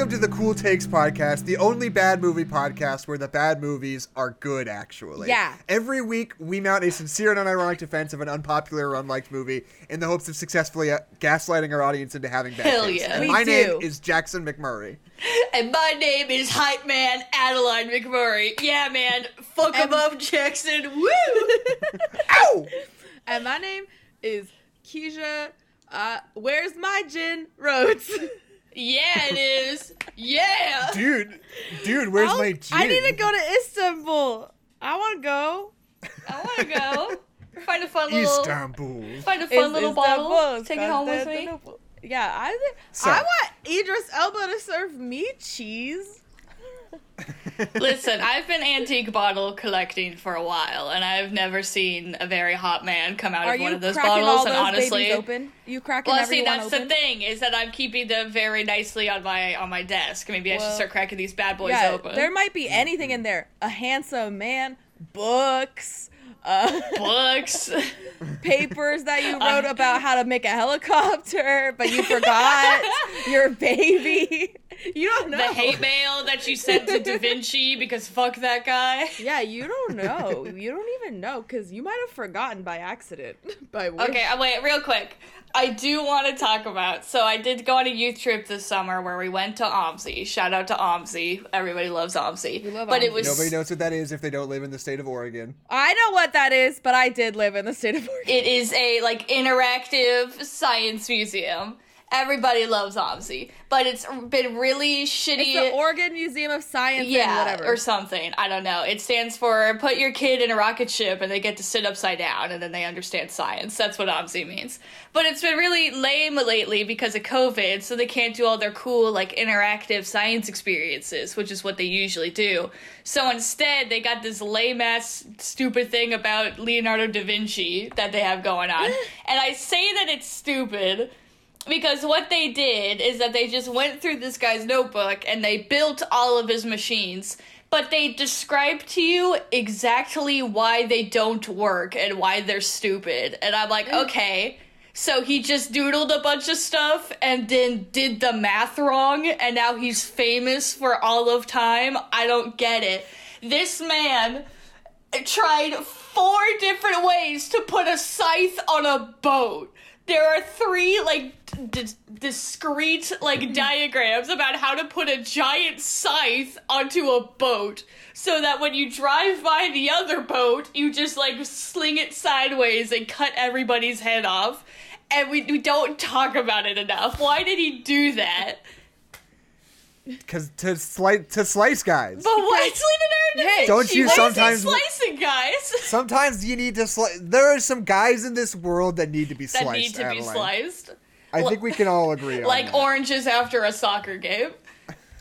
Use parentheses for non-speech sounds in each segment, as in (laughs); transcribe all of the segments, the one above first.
welcome to the Cool Takes podcast, the only bad movie podcast where the bad movies are good, actually. Yeah. Every week, we mount a sincere and unironic defense of an unpopular or unliked movie in the hopes of successfully uh, gaslighting our audience into having bad Hell taste. yeah. And We my do. name is Jackson McMurray. (laughs) And my name is Hype Man Adeline McMurray. Yeah, man. Fuck And- him up, Jackson. Woo! (laughs) Ow! And my name is Keisha. Uh, where's my gin? Rhodes. (laughs) yeah, it is. Yeah. Dude, dude, where's I'll- my gin? I need to go to Istanbul. I want to go. (laughs) I want to go. Find a fun little. Istanbul. Find a fun little bottle. Take it home with me. Yeah, I think So- I want Idris Elba to serve me cheese. Listen, I've been antique bottle collecting for a while, and I've never seen a very hot man come out Are of one of those bottles. all and those honestly, open? You cracking Well, see, that's open? the thing is that I'm keeping them very nicely on my on my desk. Maybe I should start cracking these bad boys yeah, open. there might be anything in there. A handsome man, books, uh, (laughs) books. papers that you (laughs) wrote about how to make a helicopter, but you forgot (laughs) your baby. You don't know. the hate mail that you sent to Da Vinci because fuck that guy. Yeah, you don't know. You don't even know because you might have forgotten by accident. By wish. Okay, uh, wait, real quick. I do want to talk about. So I did go on a youth trip this summer where we went to OMSI. Shout out to OMSI. Everybody loves OMSI. We love but it was Nobody knows what that is if they don't live in the state of Oregon. I know what that is, but I did live in the state of Oregon. It is a like interactive science museum. Everybody loves OMSI, but it's been really shitty. It's the Oregon Museum of Science and yeah, whatever. or something. I don't know. It stands for put your kid in a rocket ship and they get to sit upside down and then they understand science. That's what OMSI means. But it's been really lame lately because of COVID, so they can't do all their cool like interactive science experiences, which is what they usually do. So instead, they got this lame ass stupid thing about Leonardo da Vinci that they have going on. (laughs) and I say that it's stupid because what they did is that they just went through this guy's notebook and they built all of his machines. But they describe to you exactly why they don't work and why they're stupid. And i'm like mm. okay. So he just doodled a bunch of stuff and then did the math wrong. And now he's famous for all of time. I don't get it. This man tried four different ways to put a scythe on a boat. There are three like d- discrete like mm-hmm. diagrams about how to put a giant scythe onto a boat so that when you drive by the other boat, you just like sling it sideways and cut everybody's head off. And we, we don't talk about it enough. Why did he do that? Cause to slice to slice guys. But what's Leonardo da Hey, Don't you Why is he sometimes- slicing guys? Sometimes you need to slice. There are some guys in this world that need to be that sliced. need to be sliced. I think we can all agree on like that. oranges after a soccer game.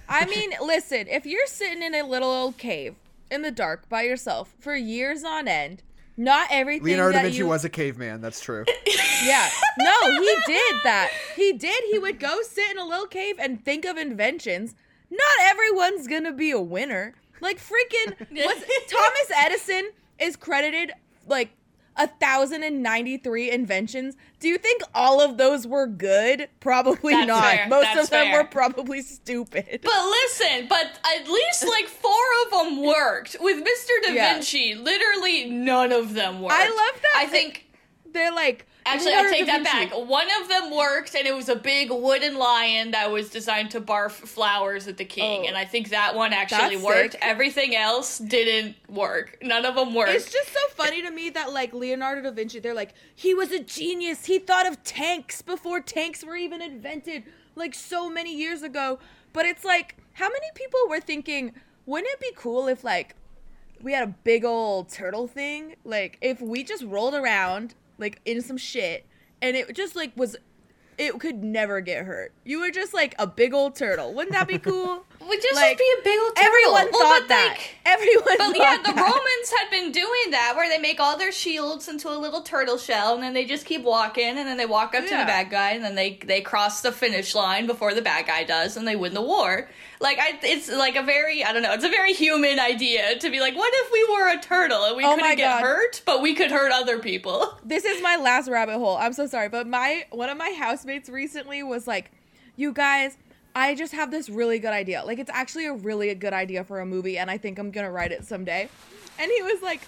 I mean, listen, if you're sitting in a little old cave in the dark by yourself for years on end, not everything Leonardo da Vinci you was a caveman. That's true. (laughs) Yeah. No, he did that. He did. He would go sit in a little cave and think of inventions. Not everyone's gonna be a winner. Like freaking what's (laughs) Thomas Edison is credited like a thousand and ninety three inventions. Do you think all of those were good? Probably That's not. fair. Most That's of them fair. were probably stupid. But listen, but at least like four of them worked. With Mr. Da Yeah. Vinci, literally none of them worked. I love that I think They're like actually I take that back. One of them worked and it was a big wooden lion that was designed to barf flowers at the king. Oh. and I think that one actually worked. sick. Everything else didn't work. None of them worked. It's just so funny to me that like Leonardo da Vinci, they're like, he was a genius. He thought of tanks before tanks were even invented, like so many years ago. But it's like, how many people were thinking, wouldn't it be cool if like we had a big old turtle thing? Like if we just rolled around like in some shit and it just like was it could never get hurt. You were just like a big old turtle. Wouldn't that be (laughs) cool? Would just Like, be a big old turtle. Everyone Well, thought that. like, Everyone But yeah, the that. Romans had been doing that where they make all their shields into a little turtle shell and then they just keep walking and then they walk up to the bad guy and then they they cross the finish line before the bad guy does and they win the war. Like I it's like a very I don't know, it's a very human idea to be like what if we were a turtle and we Oh couldn't get hurt but we could hurt other people. (laughs) this is my last rabbit hole. I'm so sorry, but my one of my housemates recently was like, "You guys, I just have this really good idea. Like it's actually a really good idea for a movie and I think I'm to write it someday." And he was like,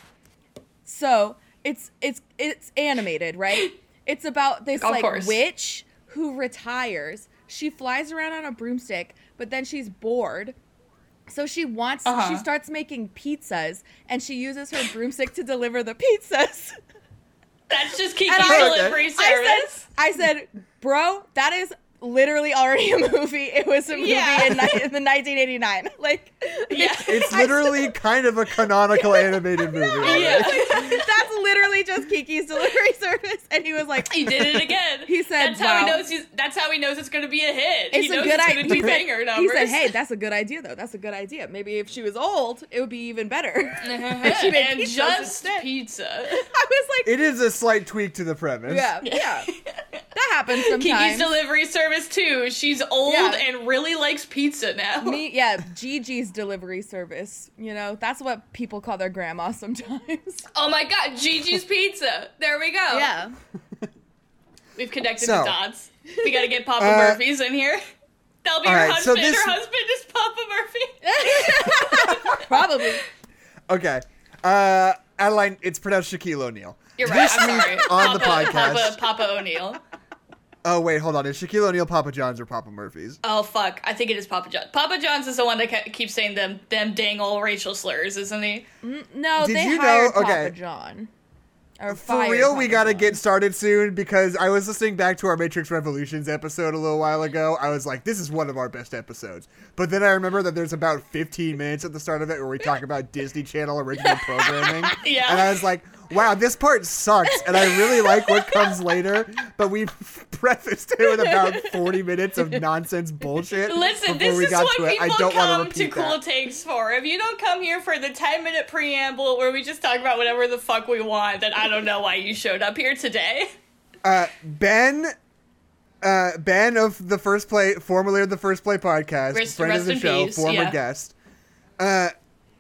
"So, it's it's it's animated, right? (laughs) It's about this Of like course. witch who retires. She flies around on a broomstick, but then she's bored." So she wants Uh-huh. she starts making pizzas and she uses her broomstick to deliver the pizzas. That's just (laughs) Kiki's I- delivery I service. said, I said, bro, that is literally already a movie. It was a movie Yeah. in, ni- in the 1989. (laughs) Like, yeah. (laughs) It's literally (laughs) kind of a canonical animated movie. Yeah. that's literally just Kiki's delivery service. And he was like, He did it again. He said, "That's how he knows. He's, that's how he knows it's going to be a hit. it's he a knows good it's idea. going to He do said, he said, hey, that's a good idea, though. That's a good idea. Maybe if she was old, it would be even better. Uh-huh. and she made pizzas just instead. pizza. I was like, It is a slight tweak to the premise. yeah, yeah. That happens Kiki's delivery service too. She's old Yeah. and really likes pizza now. Me, (laughs) yeah, Gigi's delivery service. You know, that's what people call their grandma sometimes. (laughs) Oh my god, Gigi's Pizza. There we go. Yeah. (laughs) We've connected So- the dots. We gotta get Papa Uh, Murphy's in here. That'll be her right, so husband. this- Her husband is Papa Murphy. Probably. Okay. Uh, Adeline, it's pronounced Shaquille O'Neal. You're right. This I'm sorry. on the podcast. Papa, Papa O'Neal. Oh wait, hold on. Is Shaquille O'Neal Papa John's or Papa Murphy's? Oh fuck! I think it is Papa John. Papa John's is the one that ke- keeps saying them them dang old racial slurs, isn't he? Mm, no, Did they you know- hired okay. John. Or For fired real, we gotta John. get started soon because I was listening back to our Matrix Revolutions episode a little while ago. I was like, this is one of our best episodes. But then I remember that there's about 15 minutes at the start of it where we talk about Disney Channel original (laughs) programming. Yeah. And I was like, wow, this part sucks. And I really like what comes later. But we (laughs) prefaced it with about 40 minutes of nonsense bullshit. Listen, this is what people I don't come to to Cool that. Takes for. If you don't come here for the 10 minute preamble where we just talk about whatever the fuck we want, then I don't know why you showed up here today. Uh, Ben, uh, Ben of the first play, formerly of the first play podcast, Rest- friend rest of the show, peace, former yeah. guest, uh,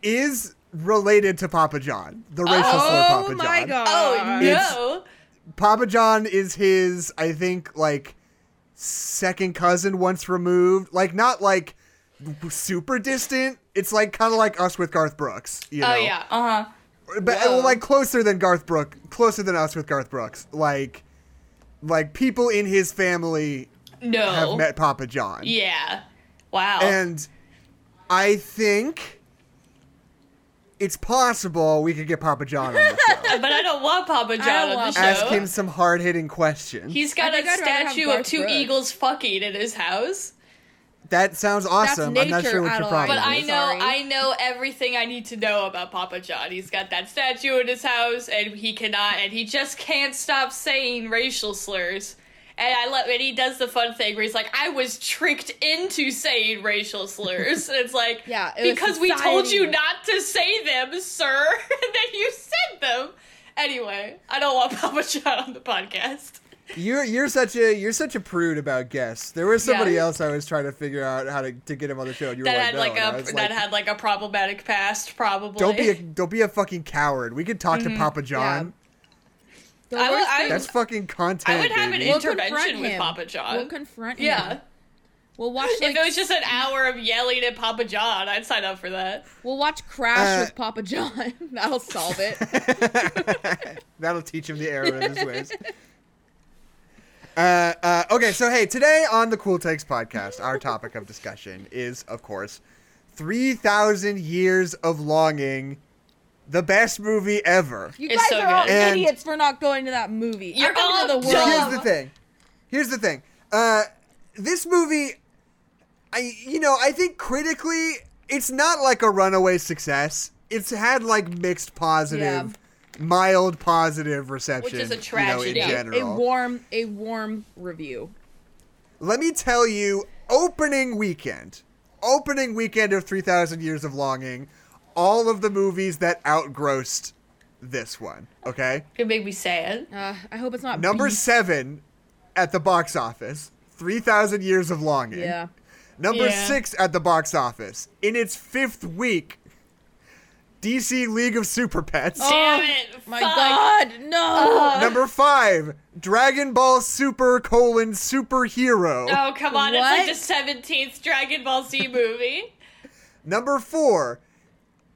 is related to Papa John, the racial slur Papa John. Oh Papa my god. Oh It's- no. Papa John is his, I think, like second cousin once removed. Like not like super distant. It's like kind of like us with Garth Brooks. You know? Oh yeah. Uh huh. but Whoa. well, like closer than Garth Brooks, closer than us with Garth Brooks. Like, like people in his family No. have met Papa John. Yeah. Wow. And I think it's possible we could get Papa John on the (laughs) show. but I don't want Papa John don't on want the show. Ask him some hard hitting questions. He's got I a think I'd rather have statue of Garth two Brooks. eagles fucking in his house. that sounds awesome. I'm not nature, sure what your Adeline. problem But I know Sorry. I know everything I need to know about Papa John. He's got that statue in his house and he cannot and he just can't stop saying racial slurs. And I love and he does the fun thing where he's like, I was tricked into saying racial slurs. And it's like Yeah, it was because we told you not to say them, sir, (laughs) and then you said them. Anyway, I don't want (laughs) Papa John on the podcast. You're you're such a you're such a prude about guests. There was somebody Yeah. else I was trying to figure out how to, to get him on the show. And you were That like, had no. like and I a that like, had like a problematic past, probably. don't be a don't be a fucking coward. We could talk Mm-hmm. to Papa John. The I would- I- thing- That's fucking content. I would have an baby. We'll intervention with him. Papa John. We'll confront him. yeah. We'll watch like (laughs) if it was just an hour of yelling at Papa John, I'd sign up for that. we'll watch Crash Uh, with Papa John. (laughs) That'll solve it. (laughs) That'll teach him the error of his ways. Uh, uh, okay, so hey, today on the Cool Takes podcast, our topic of discussion is, of course, 3,000 Years of Longing, the best movie ever. You It's guys so are all. And- idiots for not going to that movie. You're all to the world. dumb. Here's the thing. Here's the thing. Uh, this movie, I you know, I think critically, it's not like a runaway success. It's had like mixed positive, mild positive reception, Which is a You tragedy. know, in A warm, a warm review. Let me tell you, opening weekend, opening weekend of 3000 Years of Longing, all of the movies that outgrossed this one, okay? Could make me sad. Uh, I hope it's not Number Beast. 7 at the box office, 3000 Years of Longing. Yeah. Number Yeah. 6 at the box office, in its 5th week, DC League of Super Pets. Damn it! My fuck. God, no. Number 5, Dragon Ball Super colon superhero. Oh come on! What? It's like the seventeenth Dragon Ball Z movie. (laughs) Number four,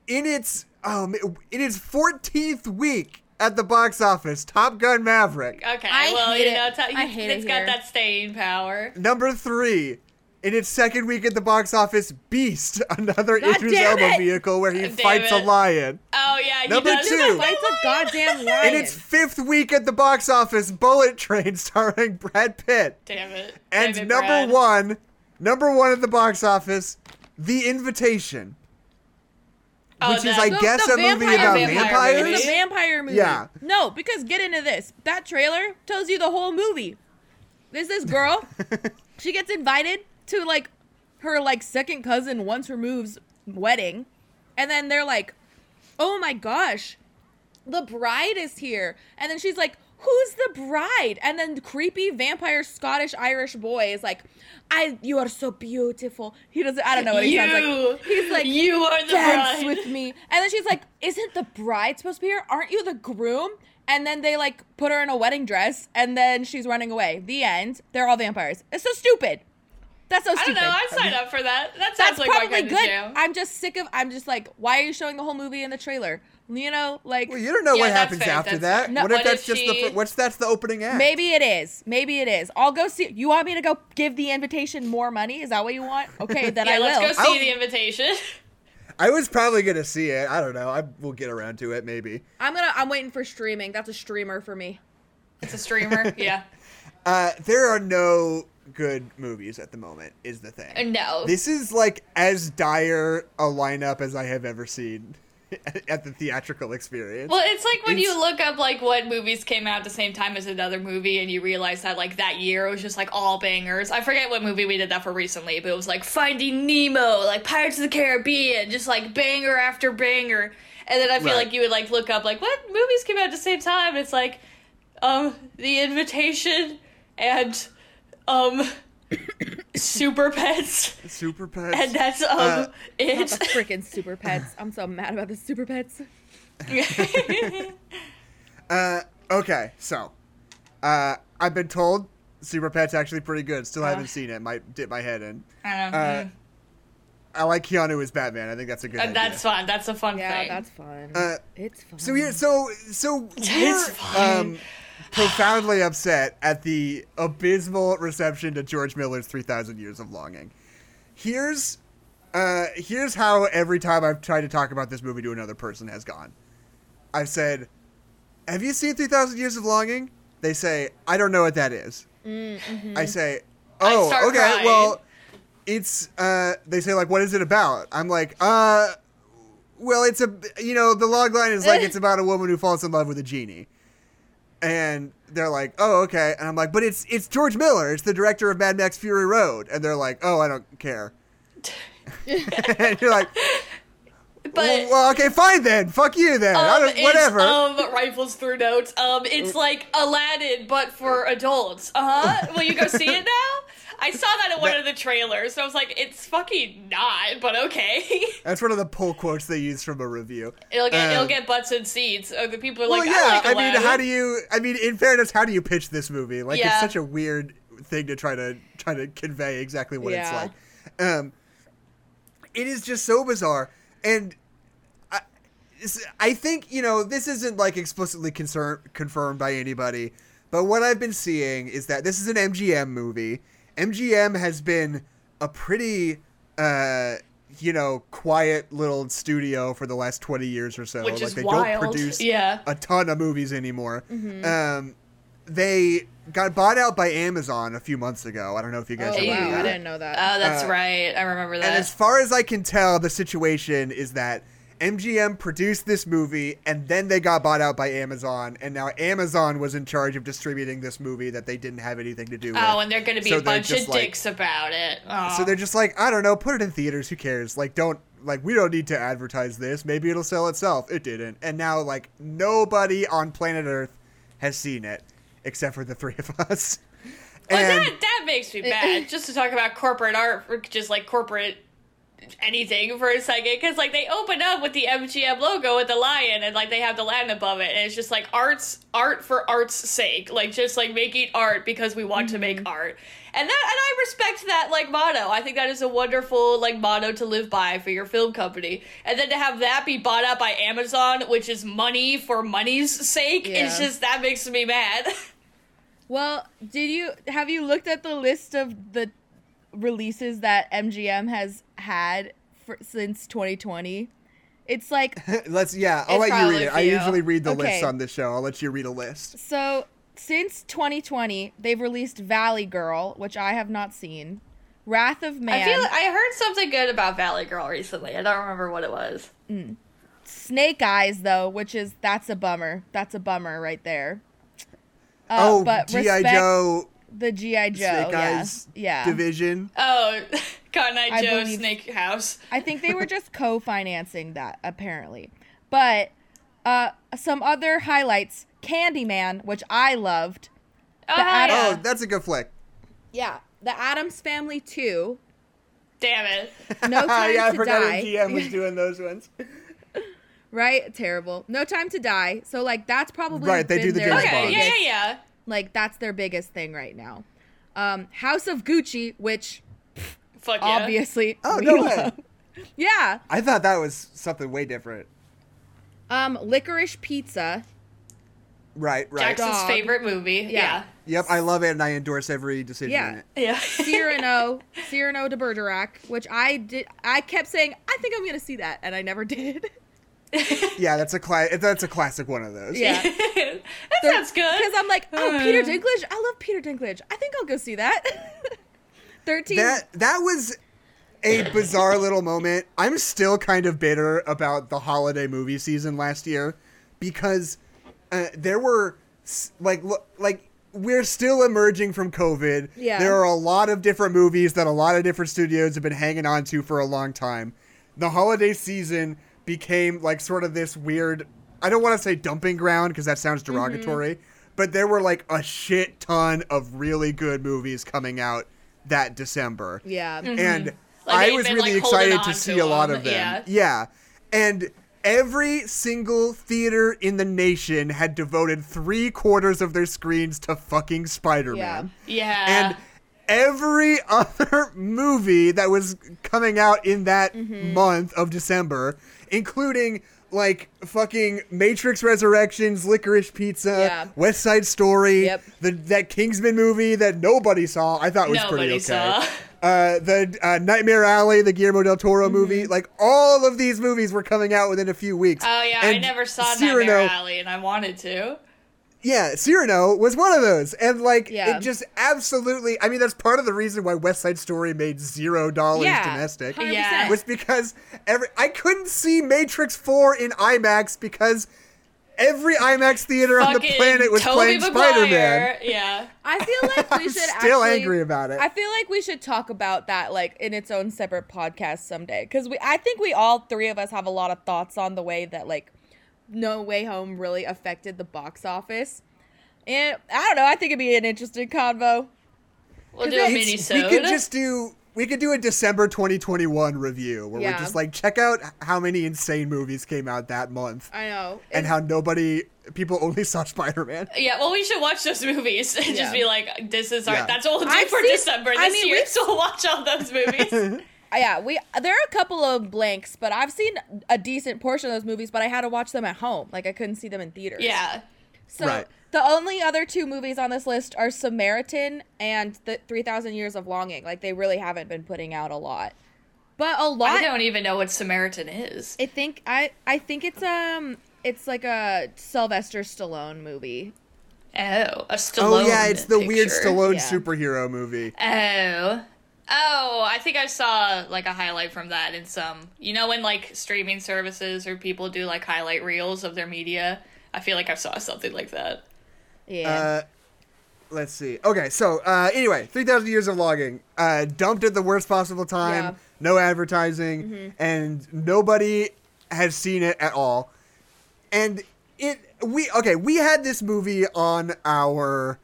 in its um in its fourteenth week at the box office, Top Gun Maverick. Okay, I well hate you it. know, t- I hate it's it got that staying power. Number three, in its second week at the box office, Beast, (laughs) another God Idris Elba vehicle where he Damn fights a lion. Oh yeah, he Number does. two. Fights a goddamn lion. (laughs) In its fifth week at the box office, Bullet Train (laughs) starring Brad Pitt. Damn it! And Damn it, number Brad. one, number one at the box office, The Invitation. Oh, which is, I The- guess, the a movie vampire about movie. vampires. It's a vampire movie. Yeah. No, because get into this. That trailer tells you the whole movie. There's this girl. (laughs) she gets invited to like her like second cousin once removed's wedding, and then they're like, "Oh my gosh, the bride is here," and then she's like. Who's the bride? And then creepy vampire Scottish Irish boy is like, "I, you are so beautiful." He doesn't. I don't know what he you, sounds like. He's like, you are the dance bride. with me. And then she's like, Isn't the bride supposed to be here? Aren't you the groom? And then they like put her in a wedding dress and then she's running away. The end. They're all vampires. It's so stupid. That's so stupid. I don't know. I'd sign up for that. That sounds That's like my probably good. jam. I'm just sick of I'm just like, why are you showing the whole movie in the trailer? You know, like Well, you don't know Yeah, what happens fair, after that's that. fair. what if what that's if just the she- fir- what's that's the opening act? maybe it is. Maybe it is. I'll go see you want me to go give the invitation more money? Is that what you want? Okay, (laughs) then yeah, I let's will. go see I'll- the invitation. I was probably gonna see it. I don't know. I will get around to it maybe. I'm gonna I'm waiting for streaming. That's a streamer for me. it's a streamer. (laughs) Yeah. Uh, there are no good movies at the moment. Is the thing. No. This is like as dire a lineup as I have ever seen (laughs) at the theatrical experience. Well, it's like when It's- you look up like what movies came out at the same time as another movie, and you realize that like that year it was just like all bangers. I forget what movie we did that for recently, but it was like Finding Nemo, like Pirates of the Caribbean, just like banger after banger. And then I feel Right. like you would like look up like what movies came out at the same time. It's like, um, The Invitation and um, (coughs) (coughs) (coughs) Super Pets, Super Pets. and that's um Uh, it. freaking super pets. I'm so mad about the super pets. (laughs) Uh, okay, so uh, I've been told Super Pet's actually pretty good. Still Uh. haven't seen it. Might dip my head in. I don't know. Uh, I like Keanu as Batman. I think that's a good Uh, idea. that's fun. That's a fun Yeah, thing. that's fun. Uh, it's fun. So yeah, so so (laughs) It's we're um, profoundly upset at the abysmal reception to George Miller's Three Thousand Years of Longing. Here's uh, here's how every time I've tried to talk about this movie to another person has gone. I've said, "Have you seen Three Thousand Years of Longing?" They say, "I don't know what that is." I say, "Oh, start okay. crying. Well, it's." Uh, they say, "Like, what is it about?" I'm like, "Uh." Well, it's a you know the log line is like it's (laughs) about a woman who falls in love with a genie, and they're like, oh okay, and I'm like, but it's it's George Miller, it's the director of Mad Max Fury Road, and they're like, oh I don't care, (laughs) and you're like, but well, well, okay fine then, fuck you then, I um, don't, whatever. Um, rifles through notes. Um, it's like Aladdin, but for adults. Uh huh. Will you go see it (laughs) now? I saw that in one That- of the trailers, so I was like, it's fucking not, but okay. (laughs) That's one of the pull quotes they use from a review. it'll get it'll Um, get butts and seats. The people are Well, like, yeah, I like I mean, how do you? I mean, in fairness, how do you pitch this movie? Like, it's such a weird thing to try to try to convey exactly what it's like. Um, it is just so bizarre, and I, I think you know this isn't like explicitly concern, confirmed by anybody, but what I've been seeing is that this is an MGM movie. MGM has been a pretty. Uh, you know, quiet little studio for the last twenty years or so. Which like they wild. don't produce Yeah. a ton of movies anymore. Um, they got bought out by Amazon a few months ago. I don't know if you guys oh, know wow, that. I didn't know that. Oh, that's Uh, right. I remember that. And as far as I can tell, the situation is that MGM produced this movie and then they got bought out by Amazon and now Amazon was in charge of distributing this movie that they didn't have anything to do with. Oh, and they're going to be So a bunch of like- dicks about it. Oh. So they're just like, I don't know, put it in theaters, who cares? Like don't like we don't need to advertise this. Maybe it'll sell itself. It didn't. And now like nobody on planet Earth has seen it except for the three of (laughs) us. Well, And that that makes me mad. (laughs) just to talk about corporate art, or just like corporate anything for a second, because like they open up with the MGM logo with the lion, and like they have the land above it, and it's just like arts art for art's sake, like just like making art because we want to make mm-hmm. art, and that and I respect that like motto. I think that is a wonderful like motto to live by for your film company, and then to have that be bought out by Amazon, which is money for money's sake, it's just that makes me mad. (laughs) Well, did you have you looked at the list of the releases that MGM has had for, since 2020? It's like (laughs) let's yeah, I'll let you read probably it. I a few. usually read the Okay. lists on this show. I'll let you read a list. so since 2020, they've released Valley Girl, which I have not seen. Wrath of Man, I feel I heard something good about Valley Girl recently. I don't remember what it was. Mm. Snake Eyes though, which is that's a bummer. That's a bummer right there. Uh, oh, but GI Joe the GI Joe, Snake yeah, Eyes yeah. division. Oh, (laughs) Cotton Eye I Joe believe- Snake House. I think they were just co-financing that apparently. But uh, some other highlights: Candyman, which I loved. Oh, The Adam- Oh, that's a good flick. Yeah, The Addams Family 2. Damn it. No (laughs) Time yeah, I to forgot Die. MGM was doing those ones. (laughs) Right? Terrible. No Time to Die. So like that's probably Right, they been do the James Okay, Bond. yeah, yeah, yeah. Like that's their biggest thing right now. Um, House of Gucci, which Fuck yeah. obviously Oh, we no way. (laughs) Yeah. I thought that was something way different. Um, Licorice Pizza. Right, right. Jackson's Dog. favorite movie. Yeah. Yeah. Yep, I love it and I endorse every decision Yeah. in it. Yeah. Cyrano, (laughs) Cyrano de Bergerac, which I did. I kept saying I think I'm gonna see that, and I never (laughs) did. (laughs) Yeah, that's a cla- that's a classic one of those. Yeah. (laughs) that sounds good. Because I'm like, oh, Peter Dinklage. I love Peter Dinklage. I think I'll go see that. (laughs) Thirteen. That that was a bizarre little moment. I'm still kind of bitter about the holiday movie season last year because uh, there were like like we're still emerging from COVID. Yeah. There are a lot of different movies that a lot of different studios have been hanging on to for a long time. The holiday season became like sort of this weird I don't want to say dumping ground because that sounds derogatory, but there were like a shit ton of really good movies coming out that December yeah. and Like, I was been, really like, excited on to to see a lot of them. yeah. Yeah. And every single theater in the nation had devoted three quarters of their screens to fucking Spider Man. yeah. And every (laughs) other movie that was coming out in that Mm-hmm. month of December, including like fucking Matrix Resurrections, Licorice Pizza, Yeah. West Side Story, Yep. the that Kingsman movie that nobody saw, I thought was pretty Nobody okay. saw. Uh, the uh, Nightmare Alley, the Guillermo del Toro Mm-hmm. movie, like all of these movies were coming out within a few weeks. Oh yeah, I never saw Cyrano, Nightmare Alley, and I wanted to. Yeah, Cyrano was one of those, and like Yeah. it just absolutely. I mean, that's part of the reason why West Side Story made zero dollars Yeah. domestic. 100%. Yeah. Was because every I couldn't see Matrix Four in IMAX because every IMAX theater on the planet was Tobey playing Spider Man. Yeah. I feel like we I'm (laughs) should still actually, angry about it. I feel like we should talk about that like in its own separate podcast someday because we I think we all three of us have a lot of thoughts on the way that like No Way Home really affected the box office. And I don't know, I think it'd be an interesting convo. We'll do a mini we could just do we could do a December 2021 review where Yeah. we're just like check out how many insane movies came out that month I know. and It's- how nobody people only saw Spider-Man. Yeah, well, we should watch those movies and Yeah. just be like, "This is our. Yeah. That's what we'll do I've for seen- December I this mean, year. we've- So we'll watch all those movies." (laughs) yeah, we there are a couple of blanks, but I've seen a decent portion of those movies, but I had to watch them at home. Like I couldn't see them in theaters. yeah. So Right. the only other two movies on this list are Samaritan and the 3000 Years of Longing. Like they really haven't been putting out a lot. But a lot I don't even know what Samaritan is. I think I I think it's um it's like a Sylvester Stallone movie. Oh, a Stallone. oh yeah, it's the weird. Stallone Yeah. superhero movie. Oh, Oh, I think I saw like a highlight from that in some. You know, when like streaming services or people do like highlight reels of their media. I feel like I saw something like that. Yeah. Uh, let's see. Okay, so uh, anyway, 3,000 years of longing. Uh, dumped at the worst possible time. Yeah. No advertising. And nobody has seen it at all. And it, we, okay, we had this movie on our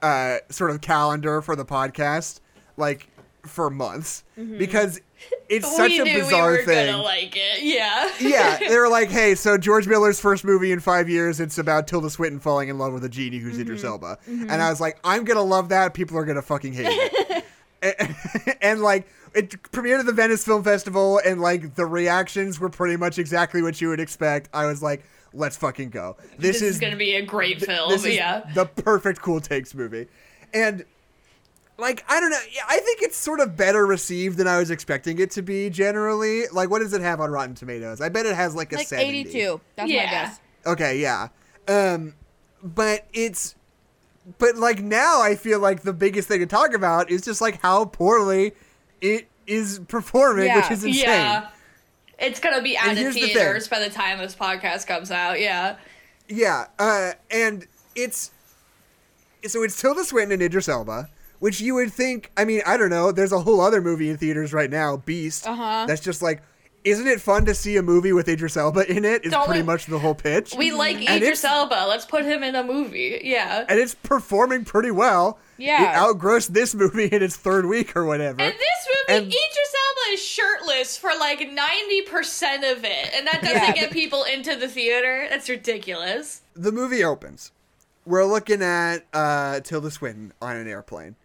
uh, sort of calendar for the podcast, like, for months. Mm-hmm. Because (laughs) it's such a bizarre we were thing gonna like it. Yeah. yeah, (laughs) they were like, "Hey, so George Miller's first movie in five years, it's about Tilda Swinton falling in love with a genie who's mm-hmm. Idris Elba," mm-hmm. and I was like, "I'm gonna love that. People are gonna fucking hate it." (laughs) and, and, like, it premiered at the Venice Film Festival, and like the reactions were pretty much exactly what you would expect. I was like, "Let's fucking go! This, This, is, gonna be a great film. this is yeah. the perfect cool takes movie and like i don't know i think it's sort of better received than i was expecting it to be generally like what does it have on rotten tomatoes i bet it has like a like 70 82. That's my Yeah. guess. okay yeah um but it's but like now i feel like the biggest thing to talk about is just like how poorly it is performing which is insane Yeah. It's gonna be out And of here's the theaters by the time this podcast comes out. Yeah. Yeah, uh, and it's so it's Tilda Swinton and Idris Elba, which you would think. I mean, I don't know. There's a whole other movie in theaters right now, Beast. Uh-huh. That's just like, isn't it fun to see a movie with Idris Elba in it? Is Don't pretty we- much the whole pitch. We like And Idris Elba. Let's put him in a movie. Yeah. and it's performing pretty well. Yeah. it outgrossed this movie in its third week or whatever. And this movie, And- Idris Elba is shirtless for like 90% of it. And that doesn't Yeah. get people into the theater. That's ridiculous. the movie opens. We're looking at uh, Tilda Swinton on an airplane,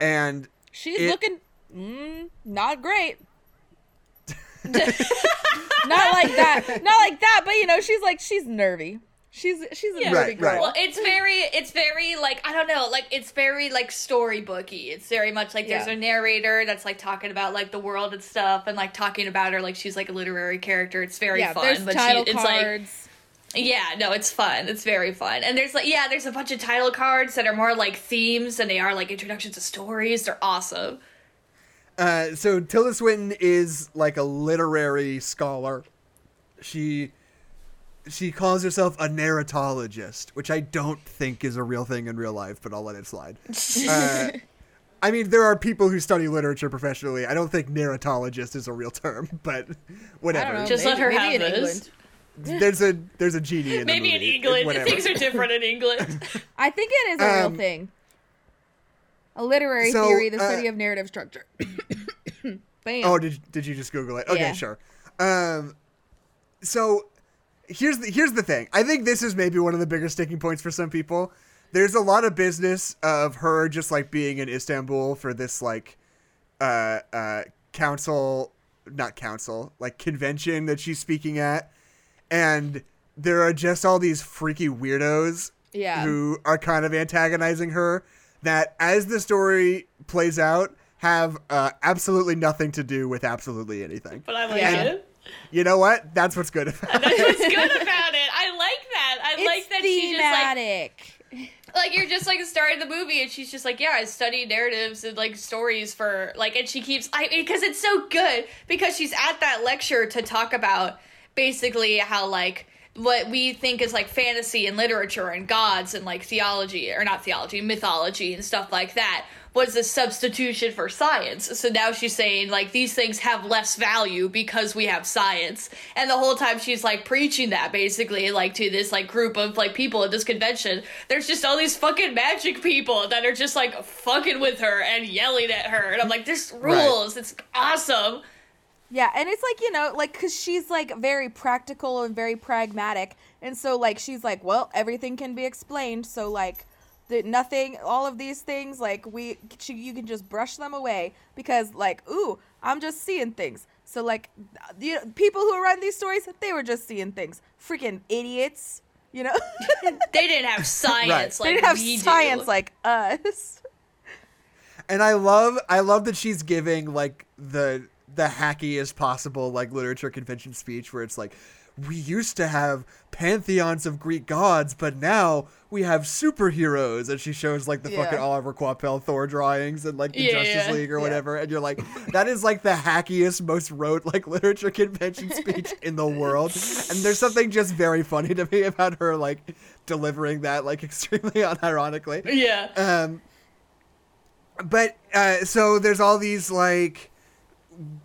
and She's It- looking mm, not great. (laughs) not like that. Not like that, but you know, she's like she's nervy. She's she's a Yeah. nervy Right, girl. right. Well, it's very, it's very like I don't know, like it's very like storybooky. It's very much like there's a narrator that's like talking about like the world and stuff, and like talking about her like she's like a literary character. It's very yeah, fun. there's but title she, it's like cards. Yeah, no, it's fun. It's very fun. And there's like yeah, there's a bunch of title cards that are more like themes than they are like introductions to stories. They're awesome. Uh, so Tilda Swinton is like a literary scholar. She she calls herself a narratologist, which I don't think is a real thing in real life, but I'll let it slide. (laughs) Uh, I mean, there are people who study literature professionally. I don't think narratologist is a real term, (laughs) but whatever. Just maybe, let her maybe have in this. England. There's a there's a genie in the Maybe in. England, Whatever. things are different in England. (laughs) I think it is a real Um, thing. A literary so, theory, the uh, study of narrative structure. (coughs) Bam. Oh, did did you just Google it? Okay, Yeah. sure. Um, so here's the here's the thing. I think this is maybe one of the bigger sticking points for some people. There's a lot of business of her just like being in Istanbul for this like uh uh council, not council, like convention that she's speaking at, and there are just all these freaky weirdos Yeah. who are kind of antagonizing her that as the story plays out have uh, absolutely nothing to do with absolutely anything. but I like Yeah. it. You know what? That's what's good about That's it. what's good (laughs) about it. I like that. I it's like that she just like like you're just like starting the movie and she's just like yeah i study narratives and like stories for like and she keeps i because it's so good because she's at that lecture to talk about basically how like what we think is like fantasy and literature and gods and like theology or not theology mythology and stuff like that was a substitution for science. So now she's saying like these things have less value because we have science. And the whole time she's like preaching that basically like to this like group of like people at this convention there's just all these fucking magic people that are just like fucking with her and yelling at her. And i'm like this rules. It's awesome Yeah, and it's like, you know, like, because she's like very practical and very pragmatic. And so, like, she's like, well, everything can be explained. So, like, the, nothing, all of these things, like, we, she, you can just brush them away because, like, ooh, I'm just seeing things. So, like, you know, people who run these stories, they were just seeing things. Freaking idiots, you know? (laughs) they didn't have science Right. like they didn't have we science do. like us. and I love I love that she's giving like the the hackiest possible like literature convention speech where it's like we used to have pantheons of Greek gods, but now we have superheroes. And she shows like the Yeah. fucking Oliver Coipel Thor drawings and like the Yeah, Justice. League or Yeah. whatever. And you're like, that is like the hackiest, most rote like literature convention speech in the world. And there's something just very funny to me about her like delivering that like (laughs) extremely unironically. Yeah. Um, but uh, so there's all these like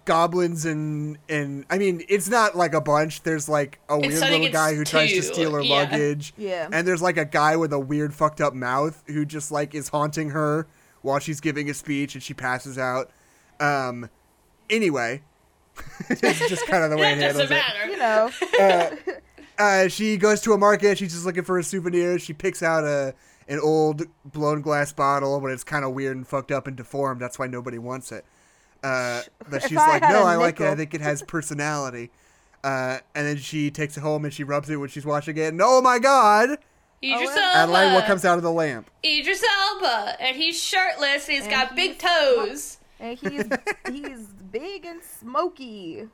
goblins and and I mean it's not like a bunch. There's like a weird little guy it's who tries to steal her yeah. luggage. (laughs) Yeah. And there's like a guy with a weird fucked up mouth who just like is haunting her while she's giving a speech and she passes out. Um, anyway, (laughs) it's just kind of the way That it handles doesn't it. You know. uh, she goes to a market. She's just looking for a souvenir. She picks out a an old blown glass bottle, but it's kind of weird and fucked up and deformed. That's why nobody wants it. Uh, but she's like, had no, I like it. I think it has (laughs) personality. Uh, and then she takes it home and she rubs it when she's washing it. And oh my god, Idris Oh, Elba. Adeline, what comes out of the lamp? Idris Elba, and he's shirtless. And he's And got big he's- toes and he's he's big and smoky.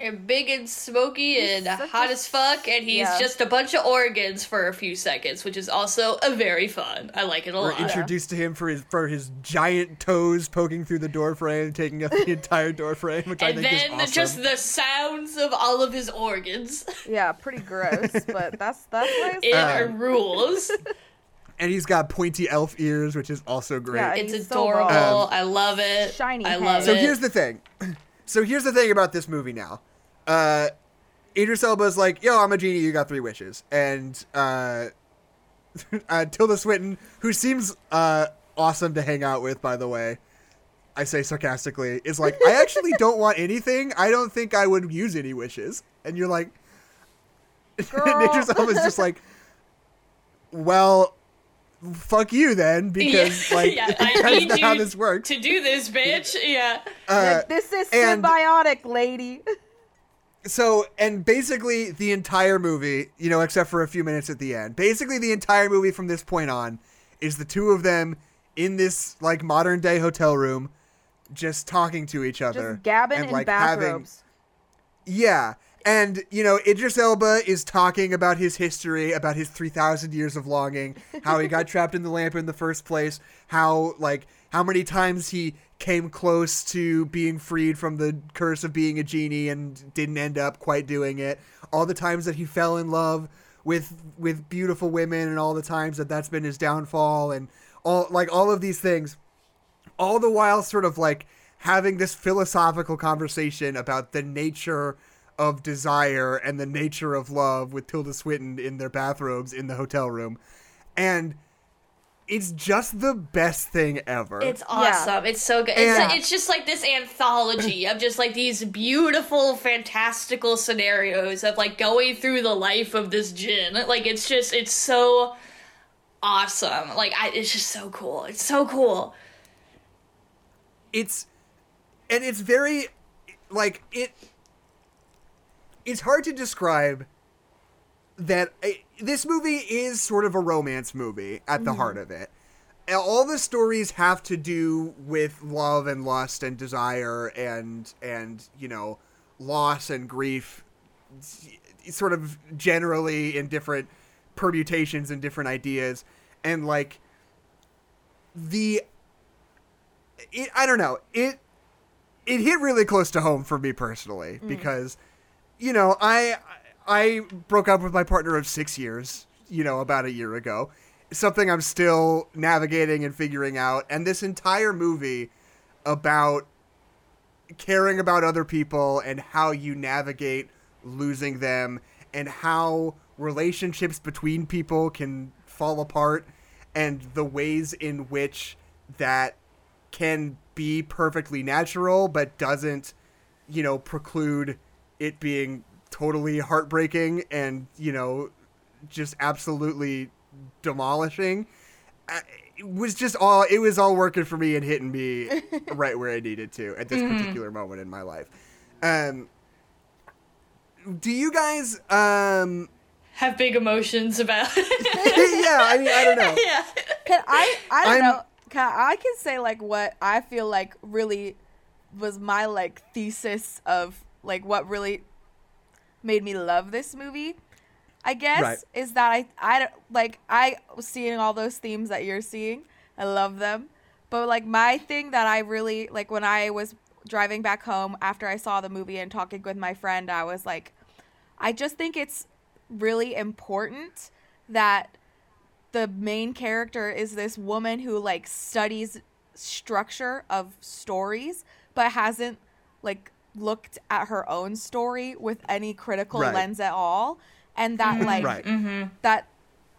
And big and smoky and hot a- as fuck, and he's Yeah. just a bunch of organs for a few seconds, which is also a very fun. I like it a We're lot. introduced to him for his for his giant toes poking through the door frame, taking up the (laughs) entire door frame, which I And think then is awesome. just the sounds of all of his organs. (laughs) Yeah, pretty gross, but that's that's why it's It Uh, rules. (laughs) and he's got pointy elf ears, which is also great. Yeah, It's he's so adorable. I love it. Shiny I head. it. So here's the thing. So here's the thing about this movie now. Uh, Idris Elba's like, "Yo, I'm a genie. You got three wishes." And uh, (laughs) uh, Tilda Swinton, who seems uh, awesome to hang out with, by the way, I say sarcastically, is like, "I actually (laughs) don't want anything. I don't think I would use any wishes." And you're like. (laughs) Idris Elba's just like, "Well." Fuck you then, (laughs) because (laughs) Yeah. like Yeah, (laughs) that's not how this works. to do this, bitch. Yeah. Uh, Like, this is and- symbiotic, lady. so and basically the entire movie you know except for a few minutes at the end basically the entire movie from this point on is the two of them in this like modern day hotel room just talking to each other Just gabbing and in like having yeah and you know idris elba is talking about his history about his 3000 years of longing how he got (laughs) trapped in the lamp in the first place how like how many times he came close to being freed from the curse of being a genie and didn't end up quite doing it. All the times that he fell in love with with beautiful women and all the times that that's been his downfall and all like all of these things. All the while sort of like having this philosophical conversation about the nature of desire and the nature of love with Tilda Swinton in their bathrobes in the hotel room. And it's just the best thing ever. It's awesome. It's so good. And- It's, it's just like this anthology of just like these beautiful, fantastical scenarios of like going through the life of this djinn. Like it's just, it's so awesome. Like I, it's just so cool. It's so cool. it's and it's very like it it's hard to describe that uh, this movie is sort of a romance movie at the heart of it. All the stories have to do with love and lust and desire and and you know loss and grief sort of generally in different permutations and different ideas. And like the it, I don't know. It it hit really close to home for me personally because you know, I I broke up with my partner of 6 years, you know, about a year ago. Something I'm still navigating and figuring out and this entire movie about caring about other people and how you navigate losing them and how relationships between people can fall apart and the ways in which that can be perfectly natural but doesn't you know preclude it being totally heartbreaking and you know just absolutely demolishing I- it was just all it was all working for me and hitting me (laughs) right where I needed to at this particular moment in my life. Um do you guys um Have big emotions about. (laughs) (laughs) yeah, I mean I don't know. yeah. Can I? I don't I'm- know. Can I can say like what I feel like really was my like thesis of like what really made me love this movie. I guess Right. is that I I like I was seeing all those themes that you're seeing. I love them. But like my thing that I really like when I was driving back home after I saw the movie and talking with my friend, I was like I just think it's really important that the main character is this woman who like studies structure of stories but hasn't like looked at her own story with any critical Right. lens at all and that mm-hmm. like Right. Mm-hmm. that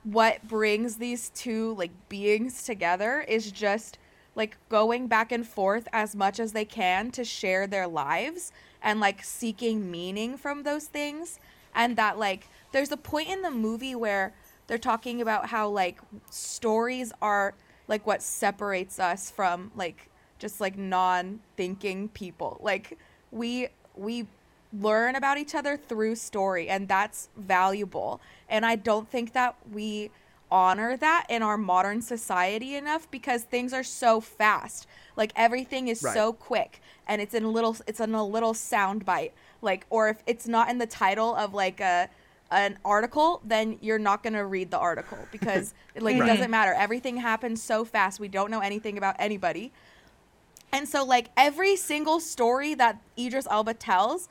what brings these two like beings together is just like going back and forth as much as they can to share their lives and like seeking meaning from those things and that like there's a point in the movie where they're talking about how like stories are like what separates us from like just like non-thinking people like we we learn about each other through story and that's valuable. And i don't think that we honor that in our modern society enough because things are so fast. Like everything is Right. so quick and it's in a little it's in a little sound bite like or if it's not in the title of like a an article then you're not going to read the article because (laughs) like it doesn't matter. Everything happens so fast. We don't know anything about anybody and so like every single story that Idris Elba tells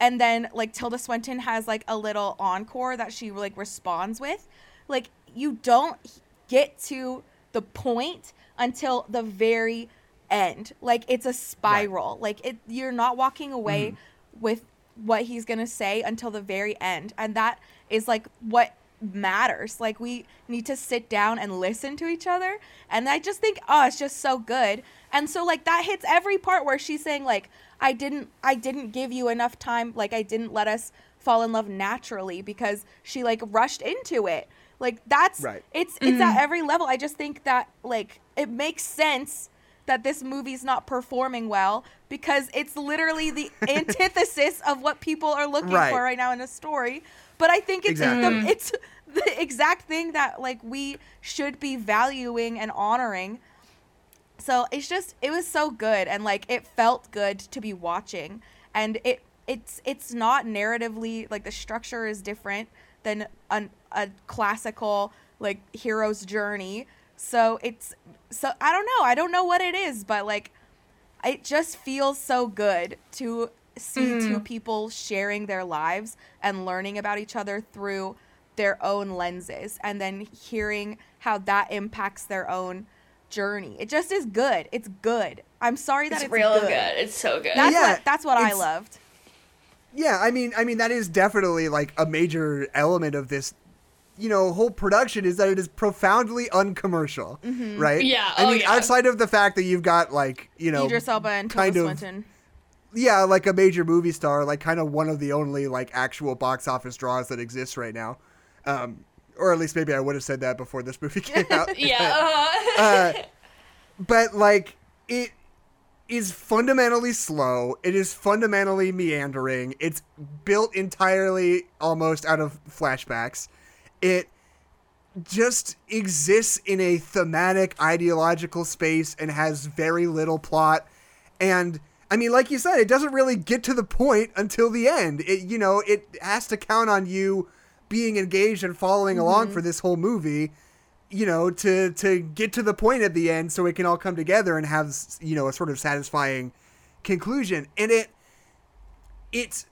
and then like Tilda Swinton has like a little encore that she like responds with like you don't get to the point until the very end. Like it's a spiral. Like it you're not walking away mm-hmm. with what he's going to say until the very end. And that is like what matters. Like we need to sit down and listen to each other. And i just think oh it's just so good. And so like that hits every part where she's saying like i didn't i didn't give you enough time. Like i didn't let us fall in love naturally because she like rushed into it. Like that's Right. it's it's at mm-hmm. every level. I just think that like it makes sense that this movie's not performing well because it's literally the (laughs) antithesis of what people are looking Right. for right now in a story but i think it's Exactly. the, it's (laughs) the exact thing that like we should be valuing and honoring. So it's just it was so good and like it felt good to be watching. And it it's it's not narratively like the structure is different than an, a classical like hero's journey. So it's so i don't know. I don't know what it is but like it just feels so good to see two people sharing their lives and learning about each other through their own lenses and then hearing how that impacts their own journey. It just is good. It's good. I'm sorry that It's, it's, real good. good. It's so good. That's Yeah, what that's what I loved. Yeah, I mean, I mean that is definitely like a major element of this, you know, whole production is that it is profoundly uncommercial, Mm-hmm. right? Yeah, I oh, mean, yeah. outside of the fact that you've got like, you know, Idris Elba and kind Tilda of- Swinton. Yeah, like a major movie star, like kind of one of the only like actual box office draws that exists right now. Um, or at least maybe I would have said that before this movie (laughs) came (laughs) out. yeah. (laughs) Uh-huh. uh, but like it is fundamentally slow. It is fundamentally meandering. It's built entirely almost out of flashbacks. It just exists in a thematic ideological space and has very little plot and I mean like you said it doesn't really get to the point until the end. It you know, it has to count on you being engaged and following along mm-hmm. for this whole movie you know to to get to the point at the end so it can all come together and have you know a sort of satisfying conclusion. And it it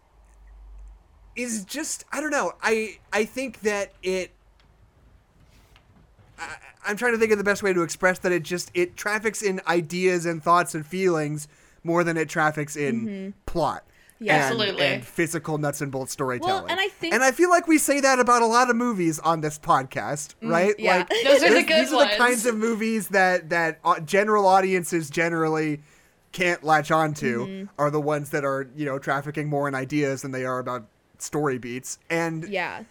is just i don't know. I i think that it I, i'm trying to think of the best way to express that it just it traffics in ideas and thoughts and feelings more than it traffics in plot Yeah. and, Absolutely. and physical nuts and bolts storytelling. and I think- and I feel like we say that about a lot of movies on this podcast, right? yeah. Like (laughs) Those are the good these are the kinds of movies that that uh, general audiences generally can't latch onto Mm-hmm. are the ones that are you know trafficking more in ideas than they are about story beats and Yeah.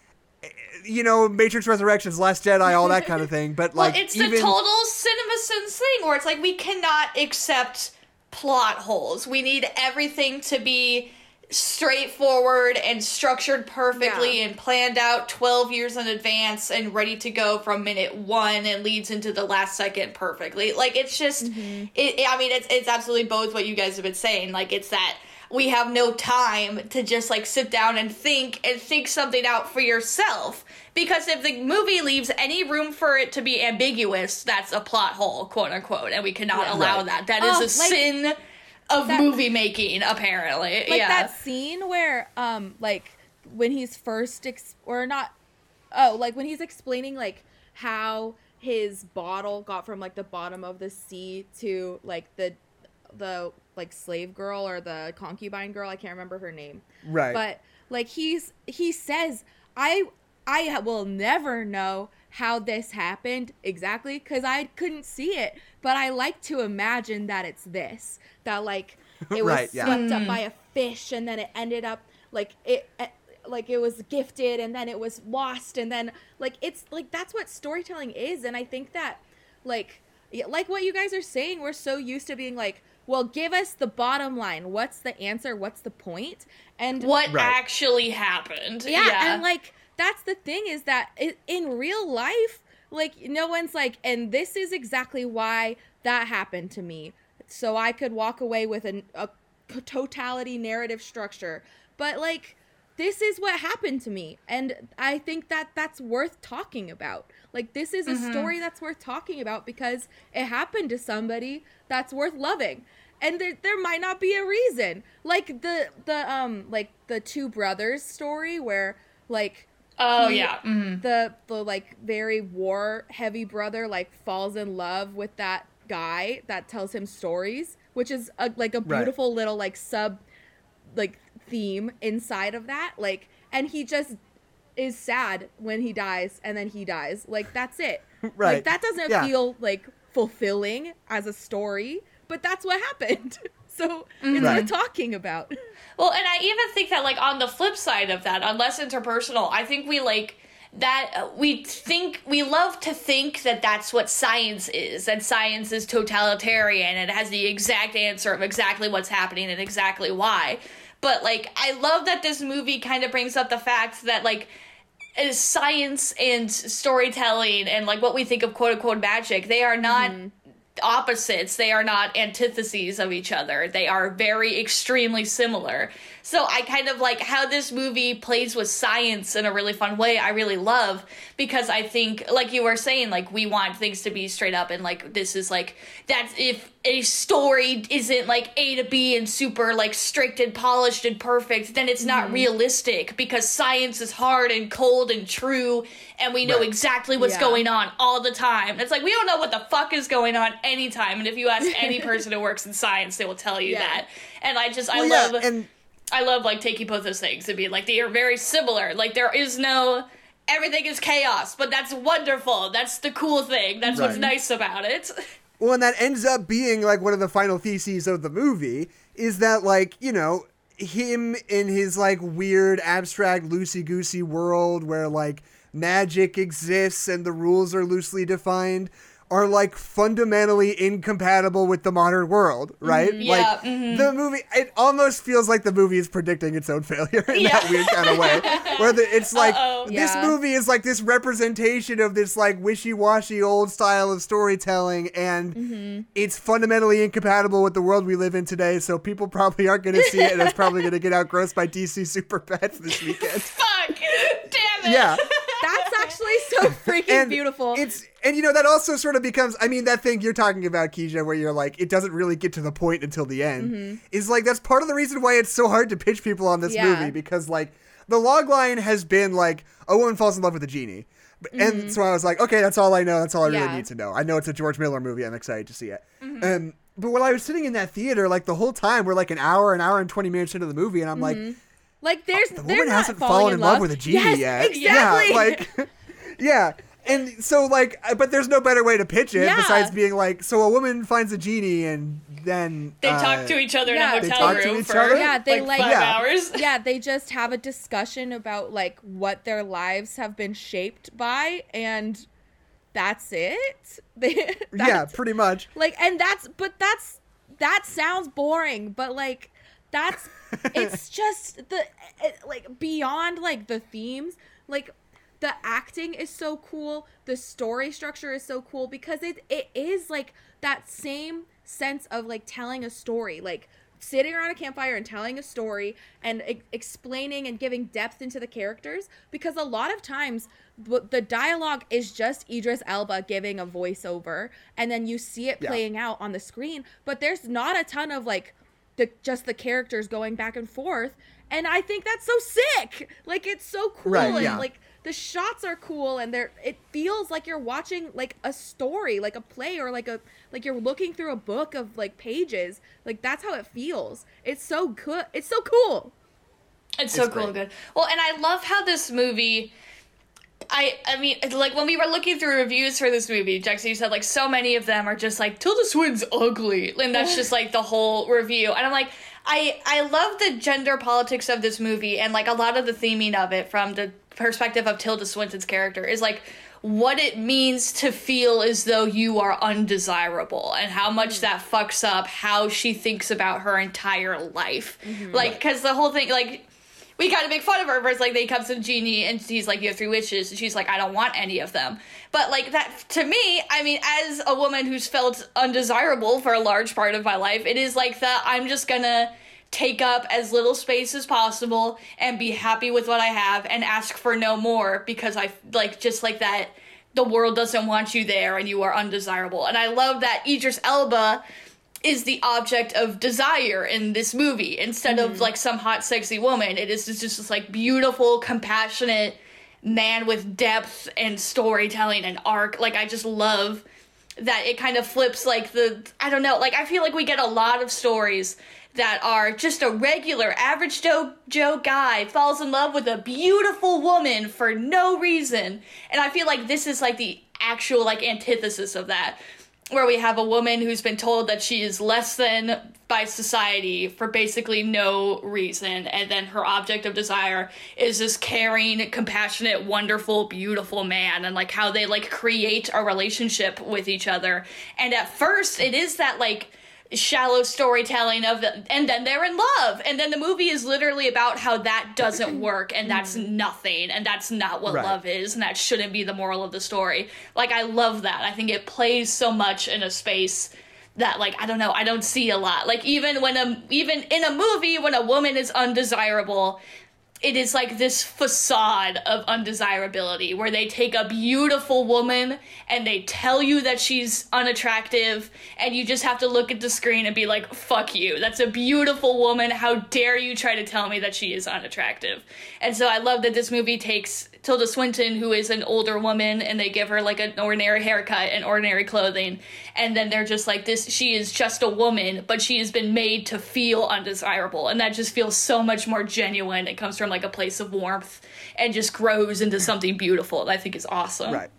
you know matrix resurrections last jedi all that kind of thing but (laughs) Well, like it's even the total cinema sense thing where it's like we cannot accept plot holes. We need everything to be straightforward and structured perfectly Yeah. and planned out 12 years in advance and ready to go from minute 1 and leads into the last second perfectly. Like it's just Mm-hmm. it, I mean it's it's absolutely both what you guys have been saying. Like it's that we have no time to just like sit down and think and think something out for yourself. Because if the movie leaves any room for it to be ambiguous, that's a plot hole, quote unquote, and we cannot allow Right. that. That Oh, is a like- sin of That- movie making, apparently. like yeah. that scene where um like when he's first ex- or not oh like when he's explaining like how his bottle got from like the bottom of the sea to like the the like slave girl or the concubine girl i can't remember her name Right. but like he's he says i i will never know how this happened exactly because i couldn't see it but i like to imagine that it's this that like (laughs) it was Right, yeah. swept up by mm. a fish and then it ended up like it like it was gifted and then it was lost and then like it's like that's what storytelling is and i think that like like what you guys are saying we're so used to being like well give us the bottom line what's the answer what's the point and what Right. actually happened. yeah, and like that's the thing is that in real life like no one's like and this is exactly why that happened to me. So i could walk away with an, a totality narrative structure. But like this is what happened to me. And i think that that's worth talking about. Like this is a story that's worth talking about because it happened to somebody that's worth loving. And there, there might not be a reason. Like the the um like the two brothers story where like oh he- yeah. mhm. the the like very war heavy brother like falls in love with that guy that tells him stories which is a, like a Right. beautiful little like sub like theme inside of that like and he just is sad when he dies and then he dies like that's it (laughs) Right. like that doesn't Yeah. feel like fulfilling as a story but that's what happened (laughs) (laughs) so it's Right. worth talking about. (laughs) Well, and I even think that like on the flip side of that, on less interpersonal, I think we like that uh, we think we love to think that that's what science is that science is totalitarian and it has the exact answer of exactly what's happening and exactly why. But like i love that this movie kind of brings up the fact that like uh, science and storytelling and like what we think of quote unquote magic they are not opposites. They are not antitheses of each other. They are very extremely similar. So i kind of like how this movie plays with science in a really fun way i really love because i think like you were saying like we want things to be straight up and like this is like that's if a story isn't like a to b and super like strict and polished and perfect then it's not mm-hmm. realistic because science is hard and cold and true and we know Right. exactly what's Yeah. going on all the time. It's like we don't know what the fuck is going on anytime. And if you ask any (laughs) person who works in science, they will tell you Yeah. that. And I just I Well, yeah, love and I love like taking both those things and being like they are very similar. Like there is no everything is chaos, but that's wonderful. That's the cool thing. That's what's nice about it. (laughs) Well, and that ends up being like one of the final theses of the movie is that like you know him in his like weird abstract loosey goosey world where like magic exists and the rules are loosely defined are like fundamentally incompatible with the modern world, right? Mm-hmm. yeah, like mhm. the movie, it almost feels like the movie is predicting its own failure in Yeah. that weird kind of way, where the, it's (laughs) like Uh-oh. this Yeah. movie is like this representation of this like wishy-washy old style of storytelling and Mm-hmm. it's fundamentally incompatible with the world we live in today so people probably aren't going to see it and it's probably going to get outgrossed by dc super pets this weekend (laughs) Fuck. Damn it. yeah that's actually so (laughs) freaking and beautiful it's and you know that also sort of becomes i mean that thing you're talking about keisha where you're like it doesn't really get to the point until the end Mm-hmm. is like that's part of the reason why it's so hard to pitch people on this Yeah. movie because like the log line has been like a woman falls in love with a genie and so i was like okay that's all i know that's all i really Mm-hmm. Yeah. Mm-hmm. need to know i know it's a george miller movie i'm excited to see it um but when i was sitting in that theater like the whole time we're like an hour an hour and 20 minutes into the movie and i'm like like there's the woman not hasn't fallen in love with a genie yes, yet. (laughs) exactly Yeah, like, (laughs) yeah. And so, like, uh, but there's no better way to pitch it Yeah. besides being like, so a woman finds a genie and then They uh, talk to each other yeah. in They a hotel talk to room each for other? Yeah, they, like, like- five Yeah. hours. (laughs) yeah, they just have a discussion about like what their lives have been shaped by, and that's it. They, Yeah, pretty much. like, and that's but that's that sounds boring, but like that's (laughs) it's just the it, like beyond like the themes, like the acting is so cool, the story structure is so cool because it it is like that same sense of like telling a story, like sitting around a campfire and telling a story and e- explaining and giving depth into the characters because a lot of times the dialogue is just Idris Elba giving a voiceover and then you see it playing yeah. out on the screen but there's not a ton of like the just the characters going back and forth. And I think that's so sick. Like it's so cool right, and yeah. like the shots are cool and they're it feels like you're watching like a story like a play or like a like you're looking through a book of like pages. Like that's how it feels. It's so good. It's so cool. It's so it's cool good. Well and i love how this movie I I mean like when we were looking through reviews for this movie, Jackson, you said like so many of them are just like Tilda Swinton's ugly, and that's just like the whole review. And I'm like, I I love the gender politics of this movie and like a lot of the theming of it from the perspective of Tilda Swinton's character is like what it means to feel as though you are undesirable and how much mm. that fucks up how she thinks about her entire life. Mm-hmm. Like, because the whole thing, like, we kind of make fun of her, where it's like they comes to Genie and he's like, "You have three wishes," and she's like, "I don't want any of them." But like that to me, I mean, as a woman who's felt undesirable for a large part of my life, it is like that. I'm just gonna take up as little space as possible and be happy with what I have and ask for no more because I like just like that the world doesn't want you there and you are undesirable. And I love that Idris Elba is the object of desire in this movie instead mm-hmm. of like some hot sexy woman. It is just, just this like beautiful, compassionate man with depth and storytelling and arc. Like I just love that it kind of flips like the I don't know, like I feel like we get a lot of stories that are just a regular average Joe Joe guy falls in love with a beautiful woman for no reason. And I feel like this is like the actual like antithesis of that where we have a woman who's been told that she is less than by society for basically no reason. And then her object of desire is this caring compassionate wonderful beautiful man and like how they like create a relationship with each other. And at first it is that like shallow storytelling of the, and then they're in love and then the movie is literally about how that doesn't (clears throat) work and that's mm. nothing and that's not what right. love is and that shouldn't be the moral of the story like i love that i think it plays so much in a space that like i don't know i don't see a lot like even when a even in a movie when a woman is undesirable it is like this facade of undesirability where they take a beautiful woman and they tell you that she's unattractive and you just have to look at the screen and be like fuck you. That's a beautiful woman. How dare you try to tell me that she is unattractive? And so i love that this movie takes tilda swinton who is an older woman and they give her like an ordinary haircut and ordinary clothing. And then they're just like this she is just a woman but she has been made to feel undesirable. And that just feels so much more genuine. It comes from like a place of warmth and just grows into something beautiful that i think is awesome. Right.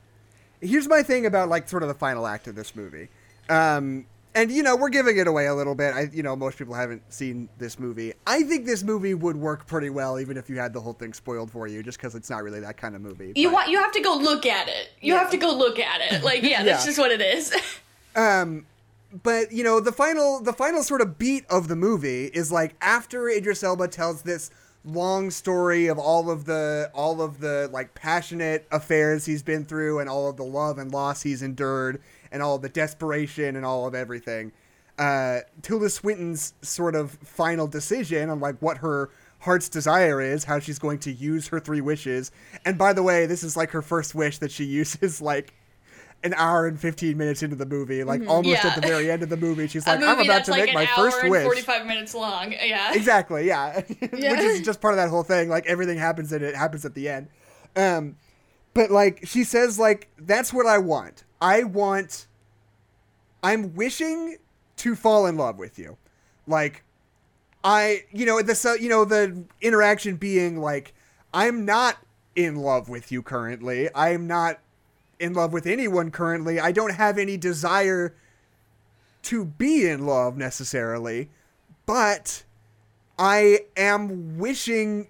Here's my thing about like sort of the final act of this movie. Um and you know we're giving it away a little bit. I you know most people haven't seen this movie. I think this movie would work pretty well even if you had the whole thing spoiled for you, just because it's not really that kind of movie. You want you have to go look at it. You yeah. have to go look at it. Like yeah, that's (laughs) yeah. just what it is. (laughs) um, but you know the final the final sort of beat of the movie is like after Idris Elba tells this long story of all of the all of the like passionate affairs he's been through and all of the love and loss he's endured and all the desperation and all of everything. Uh, Tilda Swinton's sort of final decision on like what her heart's desire is, how she's going to use her three wishes. And by the way, this is like her first wish that she (laughs) uses like an hour and 15 minutes into the movie, like mm-hmm. almost yeah. at the very end of the movie. She's (laughs) like, I'm about to like make my first wish. 45 minutes long. (laughs) Yeah. Exactly. Yeah. yeah. Which is just part of that whole thing. Like everything happens and it happens at the end. Um, but like she says, like, that's what I want. I want. I'm wishing to fall in love with you, like, I you know the uh, you know the interaction being like I'm not in love with you currently. I'm not in love with anyone currently. I don't have any desire to be in love necessarily, but I am wishing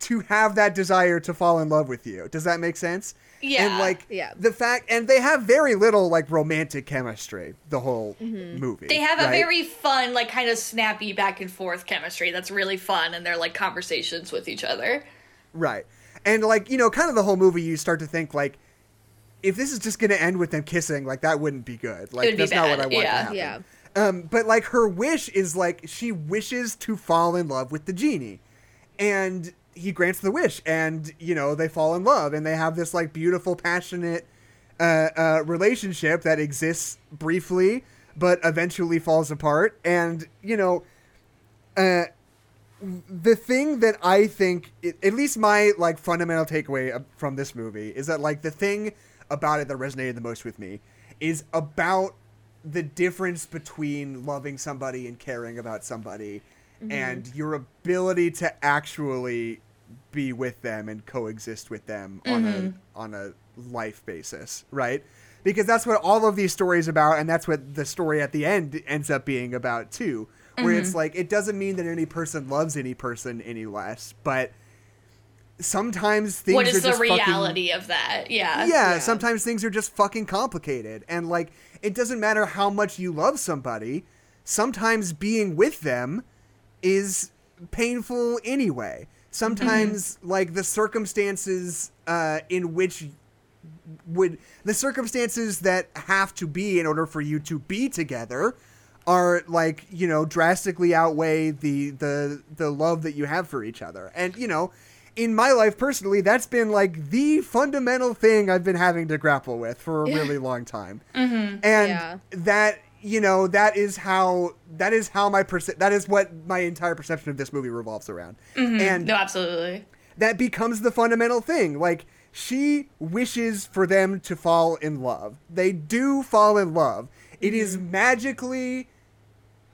to have that desire to fall in love with you. Does that make sense? Yeah. And like yeah. the fact and they have very little like romantic chemistry the whole mm-hmm. movie. They have right? a very fun like kind of snappy back and forth chemistry that's really fun and they're like conversations with each other. Right. And like, you know, kind of the whole movie you start to think like if this is just going to end with them kissing, like that wouldn't be good. Like that's not what I want yeah. to happen. Yeah. Um, but like her wish is like she wishes to fall in love with the genie, and he grants the wish, and you know they fall in love, and they have this like beautiful, passionate uh, uh, relationship that exists briefly, but eventually falls apart, and you know, uh, the thing that I think, at least my like fundamental takeaway from this movie is that like the thing about it that resonated the most with me is about the difference between loving somebody and caring about somebody mm-hmm. and your ability to actually be with them and coexist with them mm-hmm. on a mm-hmm. on a life basis, right? Because that's what all of these stories about and that's what the story at the end ends up being about too. Where mm-hmm. it's like it doesn't mean that any person loves any person any less, but sometimes things what is the reality fucking, of that yeah. yeah yeah sometimes things are just fucking complicated and like it doesn't matter how much you love somebody sometimes being with them is painful anyway sometimes mm-hmm. like the circumstances uh, in which would the circumstances that have to be in order for you to be together are like you know drastically outweigh the the the love that you have for each other and you know in my life personally, that's been like the fundamental thing I've been having to grapple with for a really long time. Mm-hmm. And yeah. that you know that is how that is how my perce- that is what my entire perception of this movie revolves around. Mm-hmm. And no, absolutely. That becomes the fundamental thing. Like she wishes for them to fall in love. They do fall in love. It is mm-hmm. magically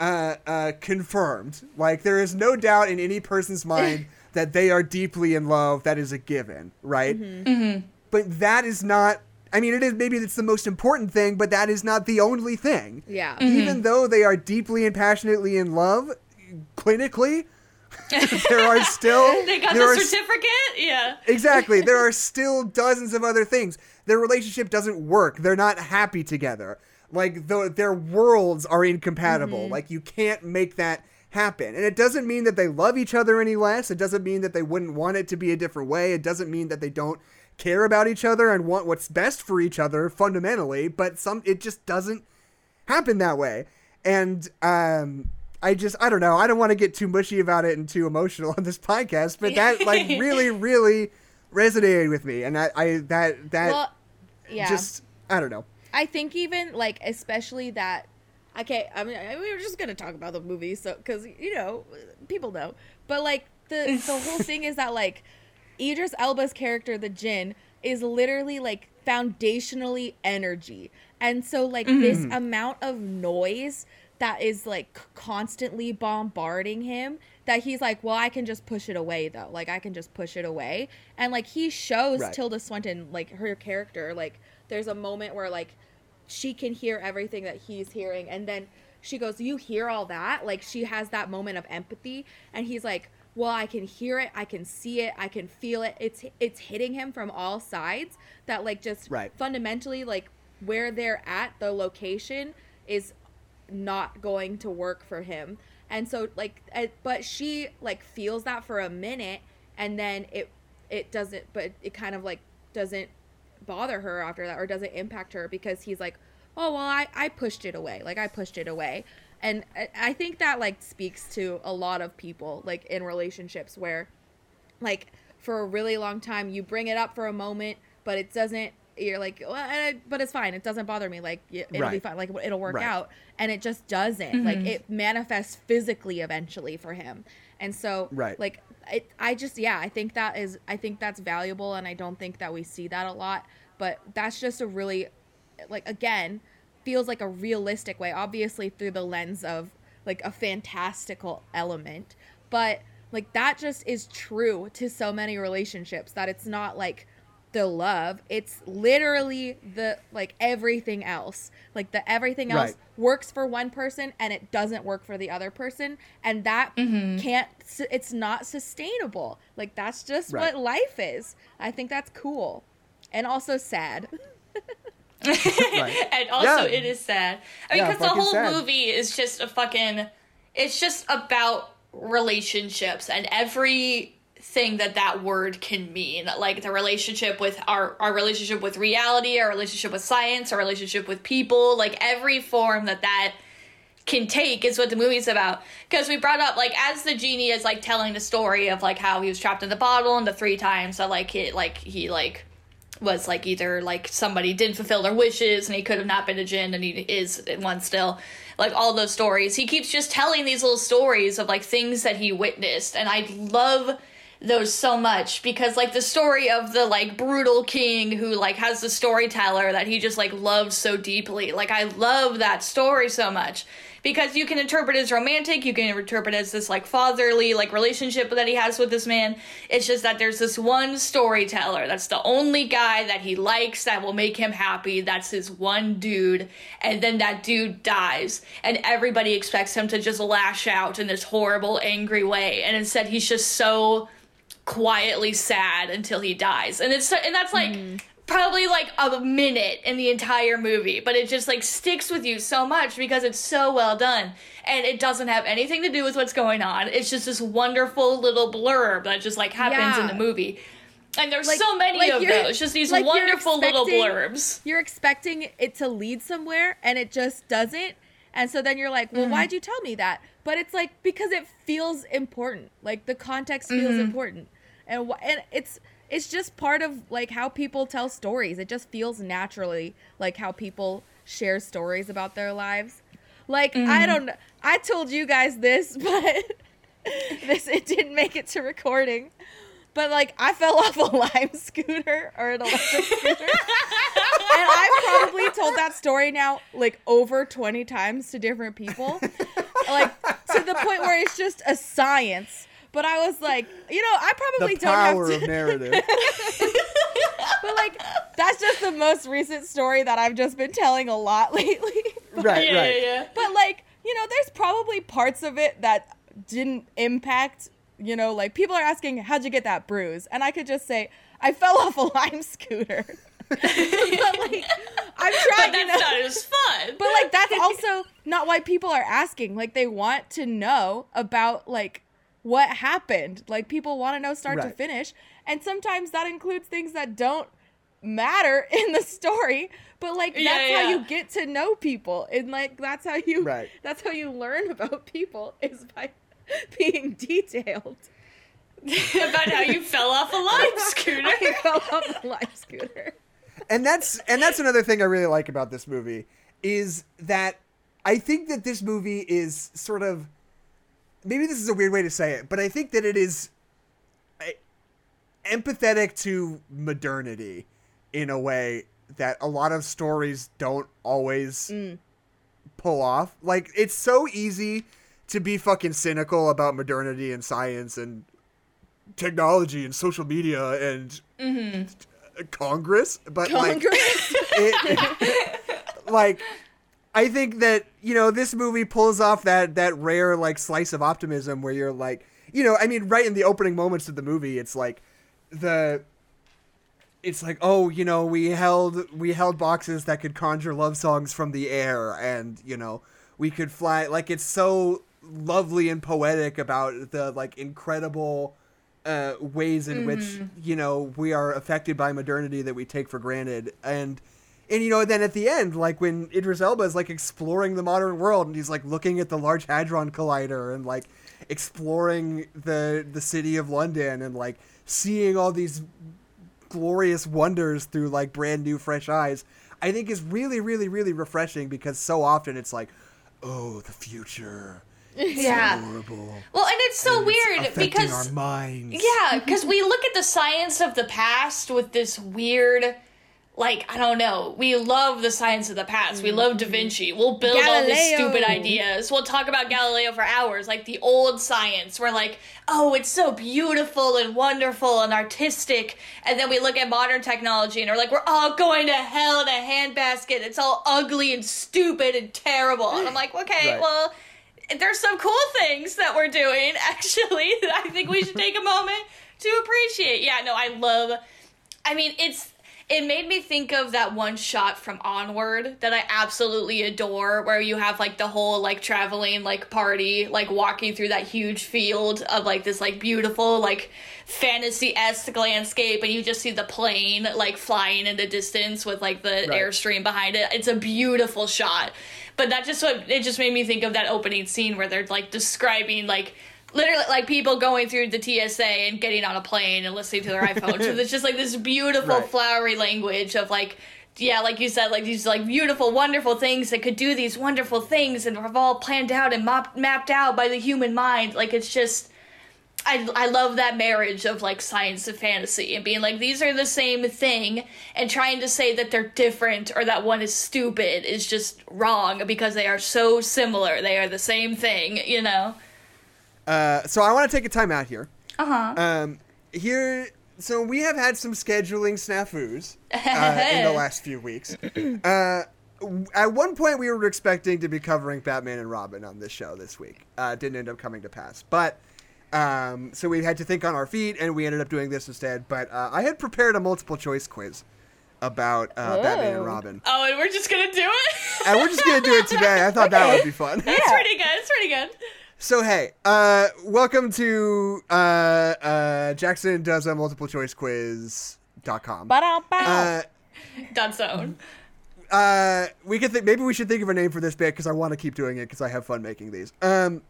uh, uh, confirmed. Like there is no doubt in any person's (laughs) mind that they are deeply in love, that is a given, right? Mm-hmm. Mm-hmm. But that is not. I mean, it is maybe it's the most important thing, but that is not the only thing. Yeah. Mm-hmm. Even though they are deeply and passionately in love, clinically, (laughs) there are still (laughs) they got the certificate. yeah. Exactly. There are (laughs) still dozens of other things. Their relationship doesn't work. They're not happy together. Like the, their worlds are incompatible. Mm-hmm. Like you can't make that happen. And it doesn't mean that they love each other any less. It doesn't mean that they wouldn't want it to be a different way. It doesn't mean that they don't care about each other and want what's best for each other fundamentally, but some it just doesn't happen that way. And um I just I don't know. I don't want to get too mushy about it and too emotional on this podcast, but that like (laughs) really really resonated with me and I, I that that well, yeah. just I don't know. I think even like especially that okay, I mean, we were just gonna talk about the movie, so because you know, people know. But like the the whole (laughs) thing is that like Idris Elba's character, the Jinn, is literally like foundationally energy, and so like mm-hmm. this amount of noise that is like constantly bombarding him that he's like well i can just push it away though like i can just push it away and like he shows right. tilda swinton like her character like there's a moment where like she can hear everything that he's hearing and then she goes you hear all that like she has that moment of empathy and he's like well i can hear it i can see it i can feel it it's it's hitting him from all sides that like just right. fundamentally like where they're at the location is not going to work for him and so like but she like feels that for a minute and then it it doesn't but it kind of like doesn't bother her after that or doesn't impact her because he's like, oh, well, I, I pushed it away. Like, I pushed it away. And I think that, like, speaks to a lot of people, like, in relationships where, like, for a really long time, you bring it up for a moment, but it doesn't you're like, well, but it's fine. It doesn't bother me. Like it'll right. be fine. Like it'll work right. out, and it just doesn't. Mm-hmm. Like it manifests physically eventually for him, and so right. like it, I just yeah, I think that is I think that's valuable, and I don't think that we see that a lot. But that's just a really, like again, feels like a realistic way. Obviously through the lens of like a fantastical element, but like that just is true to so many relationships that it's not like the love it's literally the like everything else like the everything else right. works for one person and it doesn't work for the other person and that mm-hmm. can't it's not sustainable like that's just right. what life is i think that's cool and also sad (laughs) (laughs) (laughs) and also yeah. it is sad i mean because yeah, the whole sad. movie is just a fucking it's just about relationships and every thing that that word can mean like the relationship with our our relationship with reality our relationship with science our relationship with people like every form that that can take is what the movie's about because we brought up like as the genie is like telling the story of like how he was trapped in the bottle and the three times that like it like he like was like either like somebody didn't fulfill their wishes and he could have not been a jinn and he is one still. Like all those stories. He keeps just telling these little stories of like things that he witnessed. And i love those so much because like the story of the like brutal king who like has the storyteller that he just like loves so deeply. Like i love that story so much because you can interpret as romantic, you can interpret as this like fatherly like relationship that he has with this man. It's just that there's this one storyteller that's the only guy that he likes that will make him happy. That's his one dude, and then that dude dies, and everybody expects him to just lash out in this horrible, angry way, and instead he's just so quietly sad until he dies, and it's and that's like. Mm probably like a minute in the entire movie, but it just like sticks with you so much because it's so well done. And it doesn't have anything to do with what's going on. It's just this wonderful little blurb that just like happens yeah. in the movie. And there's like, so many like of those, just these like wonderful little blurbs. You're expecting it to lead somewhere and it just doesn't. And so then you're like, well, mm-hmm. why'd you tell me that? But it's like because it feels important. Like the context feels mm-hmm. important. And and it's it's just part of like how people tell stories. It just feels naturally like how people share stories about their lives. Like mm-hmm. I don't know I told you guys this, (laughs) but this it didn't make it to recording. But like I fell (laughs) off a lime scooter or an electric scooter. and I've probably told that story now like over 20 times to different people. like to the point where it's just a science but I was like, you know, I probably the don't power have to. of narrative. (laughs) but like, that's just the most recent story that I've just been telling a lot (laughs) lately. but, right, yeah, right. Yeah, yeah. But like, you know, there's probably parts of it that didn't impact. You know, like people are asking, "How'd you get that bruise?" And I could just say, "I fell off a (laughs) lime scooter." but like, I'm trying. But that's you know, not as fun. But like, that's also not why people are asking. Like, they want to know about like what happened. Like people want to know start right. to finish, and sometimes that includes things that don't matter (laughs) in the story, but like that's yeah, yeah. how you get to know people, and like that's how you right. (laughs) that's how you learn about people (laughs) is by being detailed. about how you fell off a lime scooter. I fell off a lime scooter. And that's and that's another thing I really like about this movie is that I think that this movie is sort of maybe this is a weird way to say it, but I think that it is empathetic to modernity in a way that a lot of stories don't always mm. pull off. Like it's so easy to be fucking cynical about modernity and science and technology and social media and mm-hmm. Congress, but Congress? (laughs) like, it, like I think that you know this movie pulls off that that rare like slice of optimism where you're like, you know, I mean, right in the opening moments of the movie, it's like the it's like oh you know we held we held boxes that could conjure love songs from the air and you know we could fly like it's so lovely and poetic about the like incredible uh, ways in mm-hmm. which you know we are affected by modernity that we take for granted and and you know, then at the end, like when Idris Elba is like exploring the modern world and he's like looking at the Large Hadron Collider and like exploring the the city of London and like seeing all these glorious wonders through like brand new fresh eyes, I think is really, really, really refreshing because so often it's like, oh, the future. It's yeah. horrible. Well, and it's so and weird it's because our minds. Yeah, because we look at the science of the past with this weird like I don't know. We love the science of the past. We love Da mm-hmm. Vinci. We'll build Galileo. all these stupid ideas. We'll talk about Galileo for hours, like the old science. We're like, oh, it's so beautiful and wonderful and artistic. And then we look at modern technology and we're like, we're all going to hell in a handbasket. It's all ugly and stupid and terrible. And I'm like, (laughs) okay, right. well, there's some cool things that we're doing (laughs) actually. That I think we should take a moment to appreciate. Yeah, no, I love. I mean, it's it made me think of that one shot from Onward that I absolutely adore, where you have like the whole like traveling like party, like walking through that huge field of like this like beautiful like fantasy esque landscape, and you just see the plane like flying in the distance with like the right. airstream behind it. It's a beautiful shot. But that just what it just made me think of that opening scene where they're like describing like literally like people going through the TSA and getting on a plane and listening to their (laughs) iPhone. so it's just like this beautiful Right. flowery language of like yeah, like you said, like these like beautiful, wonderful things that could do these wonderful things and have all planned out and mop- mapped out by the human mind. Like it's just I, I love that marriage of like science and fantasy and being like these are the same thing and trying to say that they're different or that one is stupid is just wrong because they are so similar they are the same thing you know Uh, so I want to take a time out here. uh-huh Um, here, so we have had some scheduling snafus (laughs) uh, in the last few weeks. (laughs) Uh, at one point, we were expecting to be covering Batman and Robin on this show this week. Uh, didn't end up coming to pass, but um, so we had to think on our feet, and we ended up doing this instead. But uh, I had prepared a multiple choice quiz about uh, Batman and Oh. Robin, oh and we're just gonna do it and we're just gonna do it today. I thought (laughs) that would be fun. it's Yeah. pretty good it's pretty good So hey, uh, welcome to uh, uh, Jackson does a multiple choice quiz.com. Ba-dum-bow. Uh, done zone uh, we could think maybe we should think of a name for this bit because I want to keep doing it because I have fun making these. Um,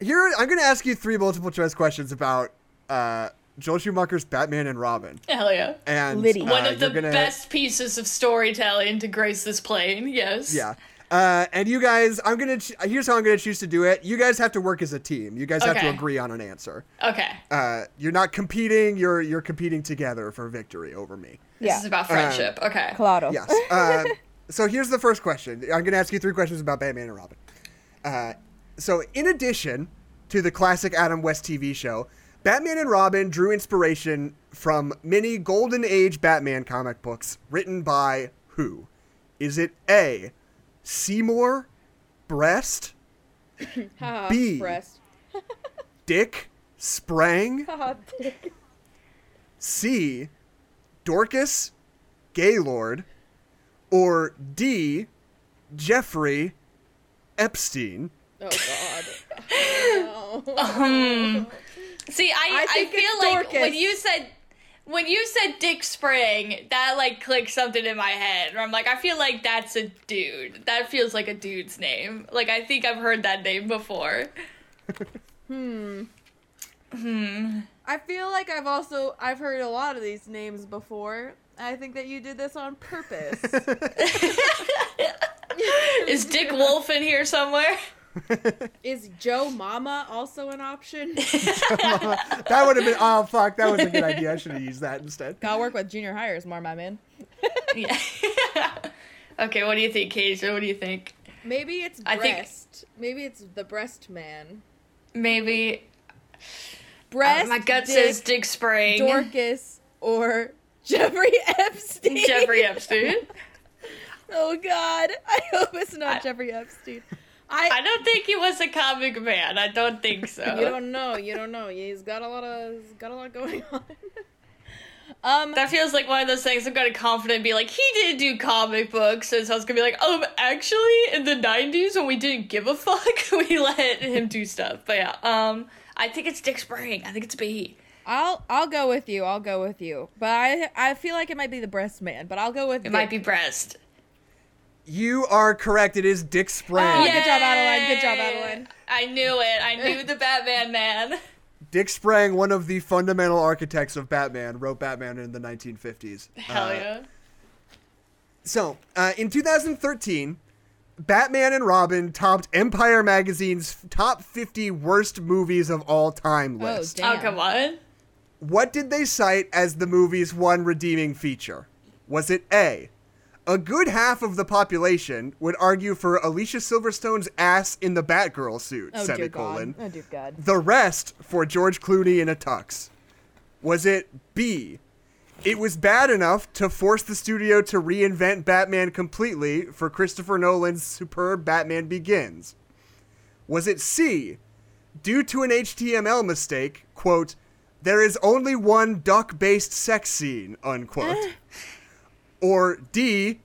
here I'm going to ask you three multiple choice questions about uh, Joel Schumacher's Batman and Robin, hell yeah and Liddy. uh, one of the gonna, best pieces of storytelling to grace this plane yes Yeah. Uh, and you guys, I'm gonna. Ch- here's how I'm gonna choose to do it. You guys have to work as a team. You guys have to agree on an answer. okay Uh, you're not competing. You're you're competing together for victory over me. this yeah. is about friendship okay Claro. Yes. Uh, so here's the first question. I'm going to ask you three questions about Batman and Robin. Uh, so, in addition to the classic Adam West TV show, Batman and Robin drew inspiration from many Golden Age Batman comic books written by who? Is it A. Seymour Breast, (coughs) Haha, B. breast. (laughs) Dick Sprang, (laughs) dick. C. Dorcas Gaylord, or D. Jeffrey Epstein? Oh god. No. (laughs) Um, see, I, I I, feel like Dorcas. when you said when you said Dick Spring, that like clicked something in my head. Where I'm like, I feel like that's a dude. That feels like a dude's name. Like I think I've heard that name before. (laughs) Hmm. Hmm. I feel like I've also I've heard a lot of these names before. I think that you did this on purpose. (laughs) (laughs) Is Dick Wolf in here somewhere? (laughs) Is Joe Mama also an option? (laughs) That would have been. Oh, fuck. That was a good idea. I should have used that instead. Gotta work with junior hires more, my man. (laughs) Yeah. okay, what do you think, Keisha? What do you think? Maybe it's I think- breast. Maybe it's the breast man. Maybe Breast. Uh, my gut Dick, says Dick Spring. Dorcas or Jeffrey Epstein. Jeffrey Epstein. Oh God! I hope it's not I- Jeffrey Epstein. I I. don't think he was a comic man. I don't think so. You don't know. You don't know. He's got a lot of. He's got a lot going on. (laughs) um. That feels like one of those things I'm gonna confident be like, he did do comic books, and so I was gonna be like, um, actually, in the '90s when we didn't give a fuck, (laughs) we let him do stuff. But yeah, um, I think it's Dick Spring. I think it's B. I'll I'll go with you. I'll go with you. But I I feel like it might be the breast man. But I'll go with It might be breast. You are correct. It is Dick Sprang. Oh, good job, Adeline. Good job, Adeline. I knew it. I knew the Batman man. Dick Sprang, one of the fundamental architects of Batman, wrote Batman in the 1950s. Hell Uh, yeah. So, uh, in 2013, Batman and Robin topped Empire Magazine's top 50 worst movies of all time Oh list. damn. Oh come on. What did they cite as the movie's one redeeming feature? Was it A? A good half of the population would argue for Alicia Silverstone's ass in the Batgirl suit, Oh dear. God. Oh dear God. The rest for George Clooney in a tux. Was it B? It was bad enough to force the studio to reinvent Batman completely for Christopher Nolan's superb Batman Begins. Was it C? Due to an HTML mistake, quote, there is only one duck based sex scene, unquote. Eh. Or D,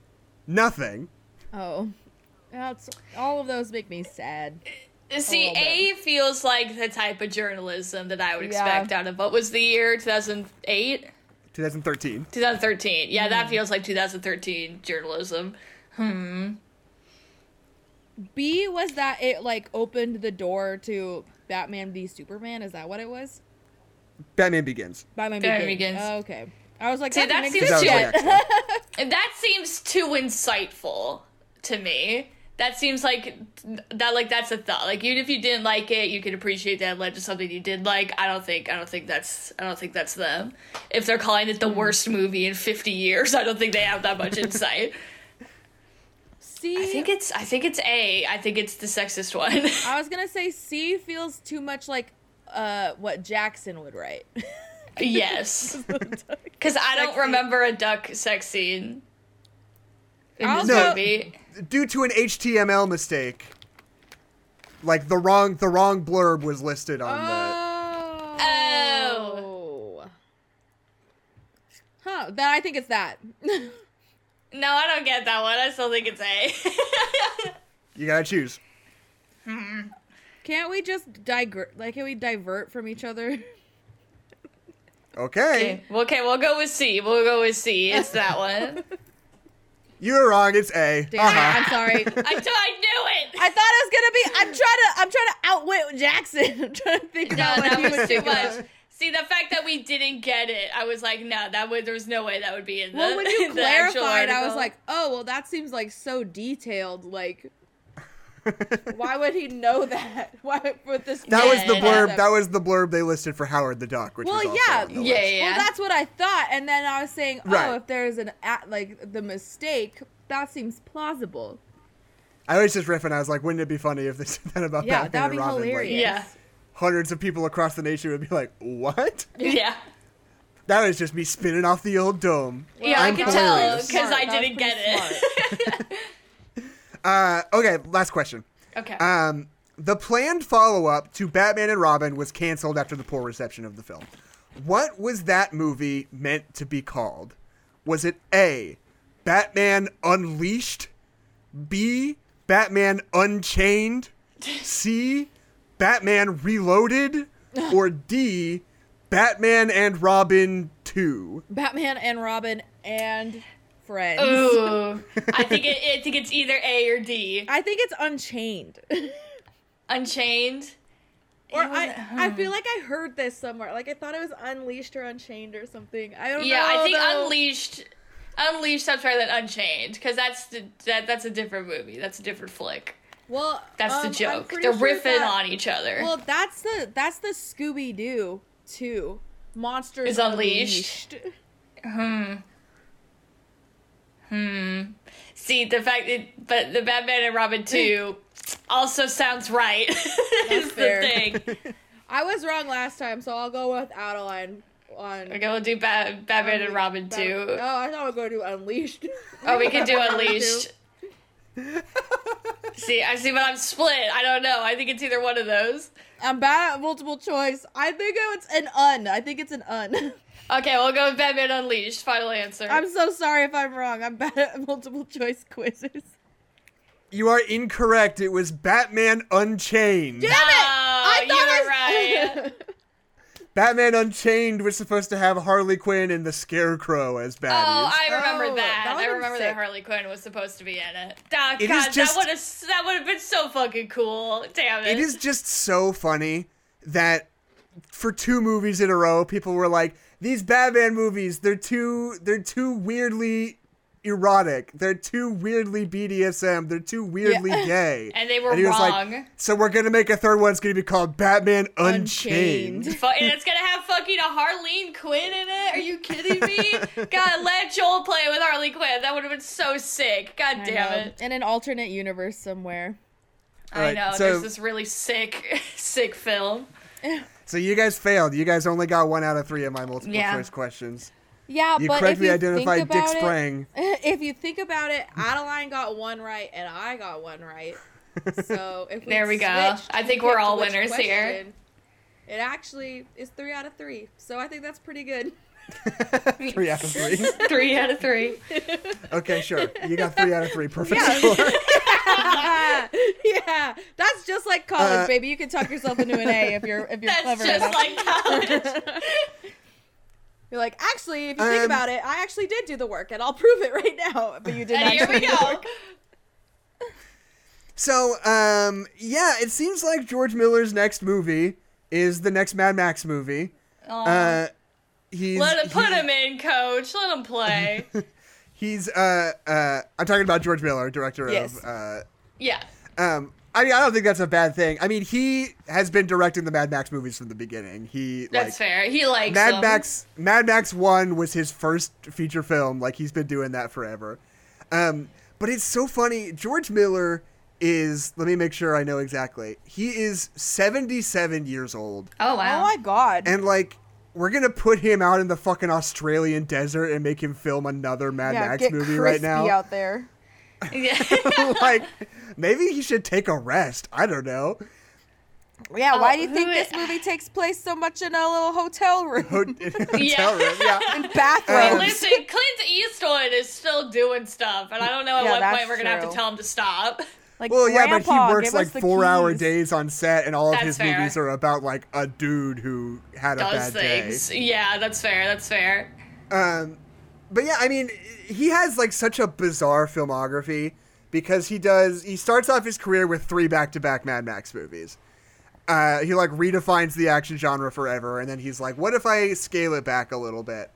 nothing. Oh. That's all of those make me sad. See, little bit. A feels like the type of journalism that I would Yeah. expect out of what was the year 2008? 2013. 2013. Yeah, Hmm. that feels like 2013 journalism. Hmm. B was that it like opened the door to Batman v Superman. Is that what it was? Batman Begins. Batman, Batman Begins. Begins. Oh, okay. I was like, See, that, seems That was sense. my shit. next one. And that seems too insightful to me. That seems like that like that's a thought. Like even if you didn't like it, you could appreciate that it led to something you did like. I don't think I don't think that's I don't think that's them. If they're calling it the worst movie in 50 years, (laughs) I don't think they have that much (laughs) insight. C. I think it's I think it's A. I think it's the sexist one. I was gonna say C feels too much like uh what Jackson would write. (laughs) yes. (laughs) Cuz I don't remember a duck sex scene in this go- movie. Due to an HTML mistake, like the wrong the wrong blurb was listed on Oh. Oh. Huh. Then I think it's that. (laughs) No, I don't get that one. I still think it's A. (laughs) You gotta choose. Can't we just divert? Like, can we divert from each other? Okay. Okay, okay, we'll go with C. We'll go with C. It's that one. (laughs) You were wrong. It's A. Damn, Uh-huh. I'm sorry. (laughs) I, t- I knew it. I thought it was gonna be. I'm trying to. I'm trying to outwit Jackson. (laughs) I'm trying to think No, about that was too think about. much. See, the fact that we didn't get it, I was like, no, that would. There was no way that would be in the. Well, when you the actual clarified, I was like, oh, well, that seems like so detailed. Like, (laughs) why would he know that? (laughs) Why with this? That was the blurb. concept? That was the blurb they listed for Howard the Duck, which Well, was yeah. Yeah, yeah. Well, that's what I thought, and then I was saying, oh, Right. if there's an at like the mistake, that seems plausible. I was just riffing. I was like, wouldn't it be funny if they (laughs) said that about Yeah, Batman that'd and be Robin? Like. Yeah. hundreds of people across the nation would be like, "What? yeah, That was just me spinning off the old dome." yeah, I'm I could tell because I Smart. That was didn't get pretty it. Uh, okay, last question. okay. Um, the planned follow-up to Batman and Robin was canceled after the poor reception of the film. What was that movie meant to be called? Was it A, Batman Unleashed, B, Batman Unchained, C, Batman Reloaded, or D, Batman and Robin 2? Batman and Robin and friends. Ooh, I think (laughs) it. I think it's either A or D. I think it's Unchained. (laughs) Unchained. or I, I feel like I heard this somewhere. Like I thought it was Unleashed or Unchained or something. I don't Yeah, know. Yeah, I think though. Unleashed. Unleashed sounds better than Unchained because that's the, that that's a different movie. That's a different flick. Well, That's um, the joke. They're sure riffing that- on each other. Well, that's the that's the Scooby Doo too. Monsters Is Unleashed. Unleashed. Hmm. Hmm. See the fact that, but the Batman and Robin two (laughs) also sounds right. (laughs) is the fair. thing. (laughs) I was wrong last time, so I'll go with Adeline on. We're gonna do ba- Batman and Robin Bat- two. Oh, I thought we were going to do Unleashed. Oh, we could do Unleashed. see, I see, but I'm split. I don't know. I think it's either one of those. I'm bad at multiple choice. I think it's an un. I think it's an un. Okay, we'll go with Batman Unleashed. Final answer. I'm so sorry if I'm wrong. I'm bad at (laughs) multiple choice quizzes. You are incorrect. It was Batman Unchained. Damn it! Oh, I you thought were I right. (laughs) Batman Unchained was supposed to have Harley Quinn and the Scarecrow as baddies. Oh, I remember Oh, that. that I remember been that. Harley Quinn was supposed to be in it. Ah, It God, is just- that would have that would have been so fucking cool. Damn it! it is just so funny that for two movies in a row, people were like, "These Batman movies, they're too, they're too weirdly erotic. They're too weirdly BDSM. They're too weirdly (laughs) gay." And they were he was like, wrong. so we're gonna make a third one. It's gonna be called Batman Unchained. Unchained. And it's gonna have fucking a Harleen Quinn in it. Are you kidding me? (laughs) God, let Joel play with Harley Quinn. That would have been so sick. God I damn know. it. In an alternate universe somewhere. I know. so- There's this really sick, (laughs) sick film. So you guys failed. You guys only got one out of three of my multiple Yeah. choice questions. Yeah, You but if correctly you identified think Dick about it, (laughs) If you think about it, Adeline got one right and I got one right. (laughs) So if we There we go. I think we're all which winners here. It actually is three out of three. So I think that's pretty good. Three out of three. (laughs) Three out of three. Okay, sure. You got three out of three. Perfect Yeah. score. (laughs) yeah, that's just like college, Uh, baby. You can talk yourself into an A if you're if you're clever. That's clever just enough. like college. (laughs) You're like, actually, if you think Um, about it, I actually did do the work, and I'll prove it right now. But you did not. here we go. So, um, yeah, it seems like George Miller's next movie is the next Mad Max movie. Uh, he's Let him put he- him in, coach. Let him play. (laughs) He's uh uh. I'm talking about George Miller, director Yes. of uh. yeah. Um, I mean, I don't think that's a bad thing. I mean, he has been directing the Mad Max movies from the beginning. He That's like fair. He likes Mad them. Max. Mad Max One was his first feature film. Like he's been doing that forever. Um, but it's so funny. George Miller is. Let me make sure I know exactly. He is 77 years old, Oh wow! Oh my god. and like. We're gonna put him out in the fucking Australian desert and make him film another Mad yeah, Max get movie right now. out there. yeah. (laughs) like, maybe he should take a rest. I don't know. Yeah, why do you think this movie takes place so much in a little hotel room? Ho- (laughs) (laughs) hotel room, yeah. in Um, bathrooms? Listen, Clint Eastwood is still doing stuff, and I don't know at Yeah, what point we're gonna have to tell him to stop. Like, Well, yeah, but he works like us the four-hour days on set, and all of That's his fair. movies are about like a dude who had a Does bad things. Yeah, that's fair. That's fair. Um, but yeah, I mean, he has like such a bizarre filmography because he does. He starts off his career with three back-to-back Mad Max movies. Uh, he like redefines the action genre forever, and then he's like, "What if I scale it back a little bit?"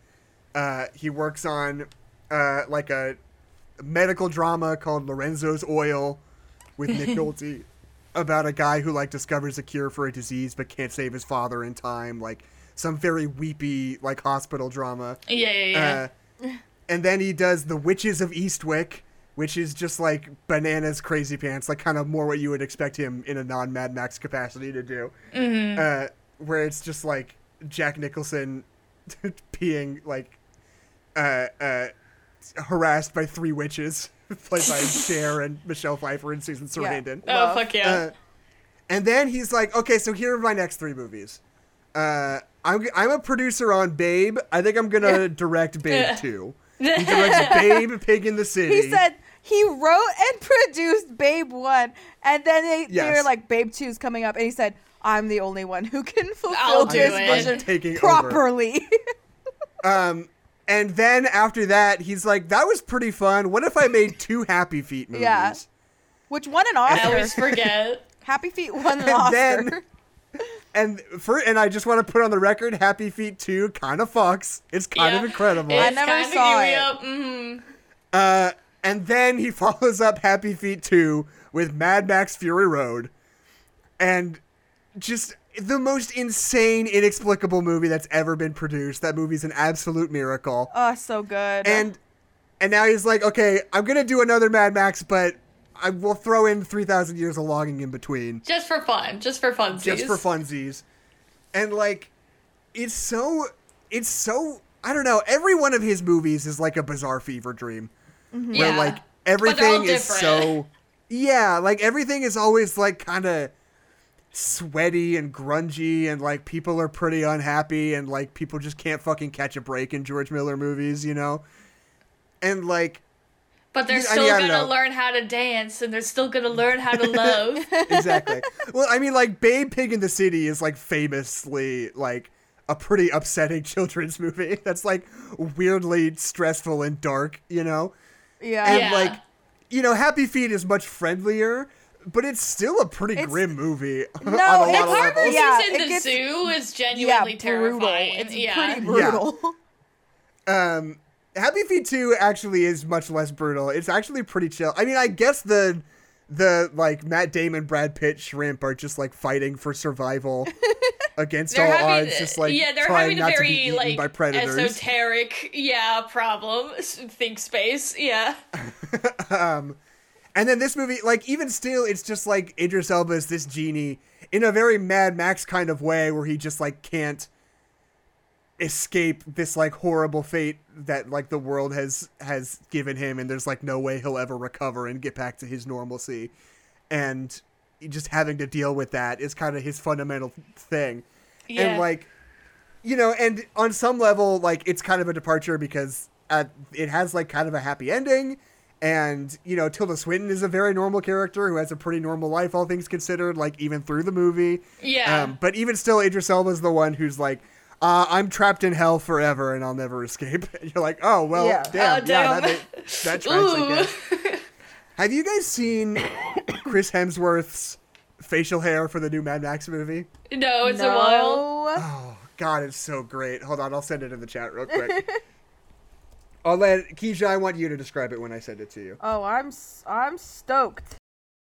Uh, he works on uh, like a medical drama called Lorenzo's Oil with Nick (laughs) Nolte about a guy who like discovers a cure for a disease but can't save his father in time. Like some very weepy like hospital drama. Yeah, yeah, yeah. Uh, and then he does The Witches of Eastwick, which is just like bananas crazy pants, like kind of more what you would expect him in a non Mad Max capacity to do. Mm-hmm. Uh, where it's just like Jack Nicholson (laughs) being like uh, uh, harassed by three witches, (laughs) played by Cher and Michelle Pfeiffer and Susan Sarandon. oh Love. fuck yeah. Uh, and then he's like, okay, so here are my next three movies. Uh, I'm, I'm a producer on Babe. I think I'm gonna direct Babe 2. (laughs) He directs Babe, Pig in the City. He said he wrote and produced Babe 1, and then they, they were like, Babe 2 is coming up, and he said, I'm the only one who can fulfill I'll do this it. vision Taking over. properly. (laughs) Um, and then after that, he's like, that was pretty fun. What if I made two Happy Feet movies? Yeah. Which won an I always forget. (laughs) Happy Feet won an And Oscar. then- (laughs) And for and I just want to put on the record, Happy Feet 2 kind of fucks. It's kind Yeah. of incredible. I never kinda saw gooey it. up, mhm. Uh, and then he (laughs) follows up Happy Feet 2 with Mad Max Fury Road. And just the most insane, inexplicable movie that's ever been produced. That movie's an absolute miracle. oh, so good. And and now he's like, okay, I'm gonna do another Mad Max, but I will throw in 3,000 years of longing in between Just for fun. Just for funsies, just for funsies. And like, it's so, it's so. I don't know. Every one of his movies is like a bizarre fever dream, mm-hmm. where Yeah. like But all everything is different. so. (laughs) Yeah, like everything is always like kind of sweaty and grungy, and like people are pretty unhappy, and like people just can't fucking catch a break in George Miller movies, you know. And like, But they're I still mean, I don't gonna know. learn how to dance, and they're still gonna learn how to love. (laughs) exactly. well, I mean, like Babe Pig in the City is like famously like a pretty upsetting (laughs) children's movie. That's like weirdly stressful and dark, you know. yeah. And Yeah. like, you know, Happy Feet is much friendlier, but it's still a pretty It's- gmy movie. (laughs) No, on a lot it's of levels. Yeah, in it the gets- zoo is yeah, genuinely brutal. terrifying. It's yeah. pretty brutal. Um, Happy Feet 2 actually is much less brutal. It's actually pretty chill. I mean, I guess the the like Matt Damon, Brad Pitt shrimp are just like fighting for survival (laughs) against all having, odds, just like yeah, they're trying having a not to very like by predators. esoteric, yeah, problem. Think space, yeah. (laughs) um, and then this movie, like even still, it's just like Idris Elba is this genie in a very Mad Max kind of way, where he just like can't escape this like horrible fate that like the world has has given him, and there's like no way he'll ever recover and get back to his normalcy, and just having to deal with that is kind of his fundamental thing, Yeah. and like you know, and on some level, like it's kind of a departure because uh, it has like kind of a happy ending, and you know, Tilda Swinton is a very normal character who has a pretty normal life, all things considered, like even through the movie. Yeah. Um, but even still, Idris Elba's the one who's like, uh, "I'm trapped in hell forever and I'll never escape." (laughs) And you're like, "Oh well, Yeah. damn, Oh, yeah, that, ma- that tracks, I guess." (laughs) Have you guys seen Chris Hemsworth's facial hair for the new Mad Max movie? No, it's a while. Oh God, it's so great. Hold on, I'll send it in the chat real quick. (laughs) I'll let Keisha. I want you to describe it when I send it to you. Oh, I'm s- I'm stoked.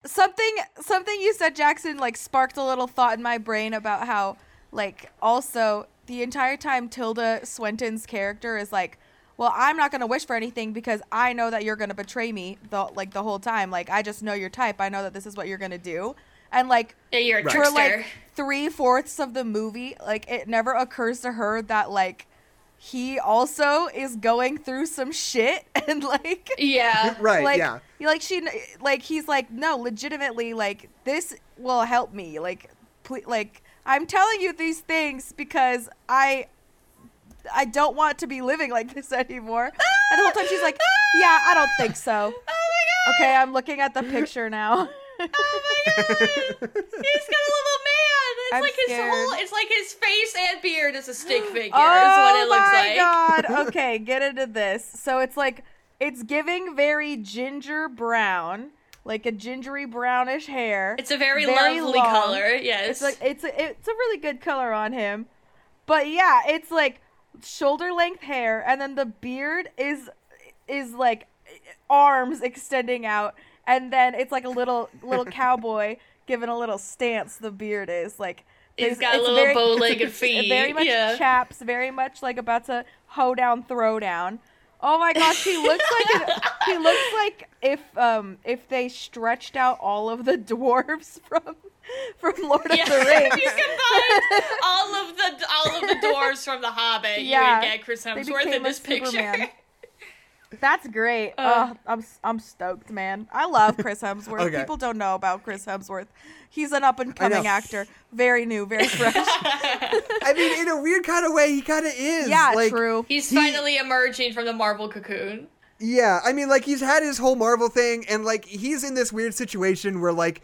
Something something you said, Jackson, like sparked a little thought in my brain about how, like, also the entire time Tilda Swinton's character is like, well, I'm not gonna wish for anything because I know that you're gonna betray me the like the whole time. Like, I just know your type. I know that this is what you're gonna do. And like Yeah, you're a Right. for like three fourths of the movie, like it never occurs to her that like he also is going through some shit (laughs) and like yeah. (laughs) Right? like yeah. like she like he's like no legitimately like this will help me like ple- like i'm telling you these things because i i don't want to be living like this (laughs) anymore and the whole time she's like yeah i don't think so oh okay i'm looking at the picture now Oh my god. He's got a little man. It's I'm like his scared. whole. It's like his face and beard is a stick (gasps) figure. oh is what oh it looks my like. god (laughs) okay get into this so it's like it's giving very ginger brown like a gingery brownish hair It's a very, Very lovely long. color. Yes. It's like it's a, it's a really good color on him. But yeah, it's like shoulder length hair and then the beard is is like arms extending out and then it's like a little little (laughs) cowboy giving a little stance the beard is like He's got it's little bow-legged (laughs) (laughs) feet, Very much yeah. chaps, very much like about to hoe down, throw down. Oh my gosh, he looks like an, he (laughs) looks like if um if they stretched out all of the dwarves from from Lord yeah. of the if Rings. you combine all of the all of the doors from the Hobbit, Yeah, you would get Chris Hemsworth in a this picture. Superman. That's great. Uh. oh, I'm s- I'm stoked, man. I love Chris Hemsworth. Okay. People don't know about Chris Hemsworth. He's an up and coming actor, very new, very (laughs) fresh. I mean, in a weird kind of way, he kind of is. yeah, like, true. He's He- finally emerging from the Marvel cocoon. Yeah, I mean, like he's had his whole Marvel thing, and like he's in this weird situation where, like,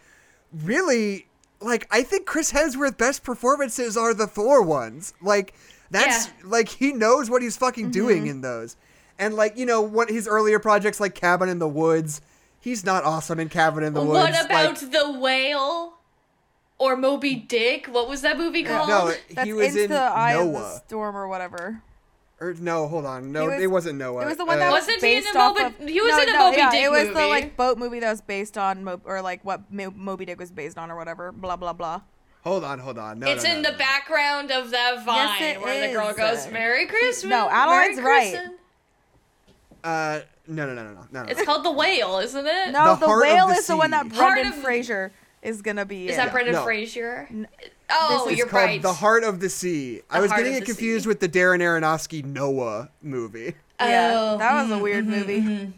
really, like I think Chris Hemsworth's best performances are the Thor ones. Like, that's Yeah. like he knows what he's fucking doing in those, and like you know, what his earlier projects like Cabin in the Woods, he's not awesome in Cabin in the Woods. What about like, the whale or Moby Dick? What was that movie called? no, That's he was into in the Eye of the Noah. Storm or whatever. Or no, hold on, no, was- it wasn't Noah. It was the one Uh, that was Wasn't he in based a off Moby- of. he was no, in a no, Moby yeah, Dick It was the like boat movie that was based on, Mo- or like what Mo- Moby Dick was based on, or whatever. Blah blah blah. hold on, hold on. No, it's no, in no, the no. background of that vine it where the girl goes, "Merry Christmas." No, Adeline's Merry right. Christmas." Uh, no, no, no, no, no, no. no. It's called the whale, isn't it? No, The the, whale the is the one that Brendan of- Fraser is gonna be. Is in. that Brendan No. Fraser? Oh, this is you're called right. The Heart of the Sea. I was getting it confused Sea. with the Darren Aronofsky Noah movie. Yeah, Oh, that was a weird movie.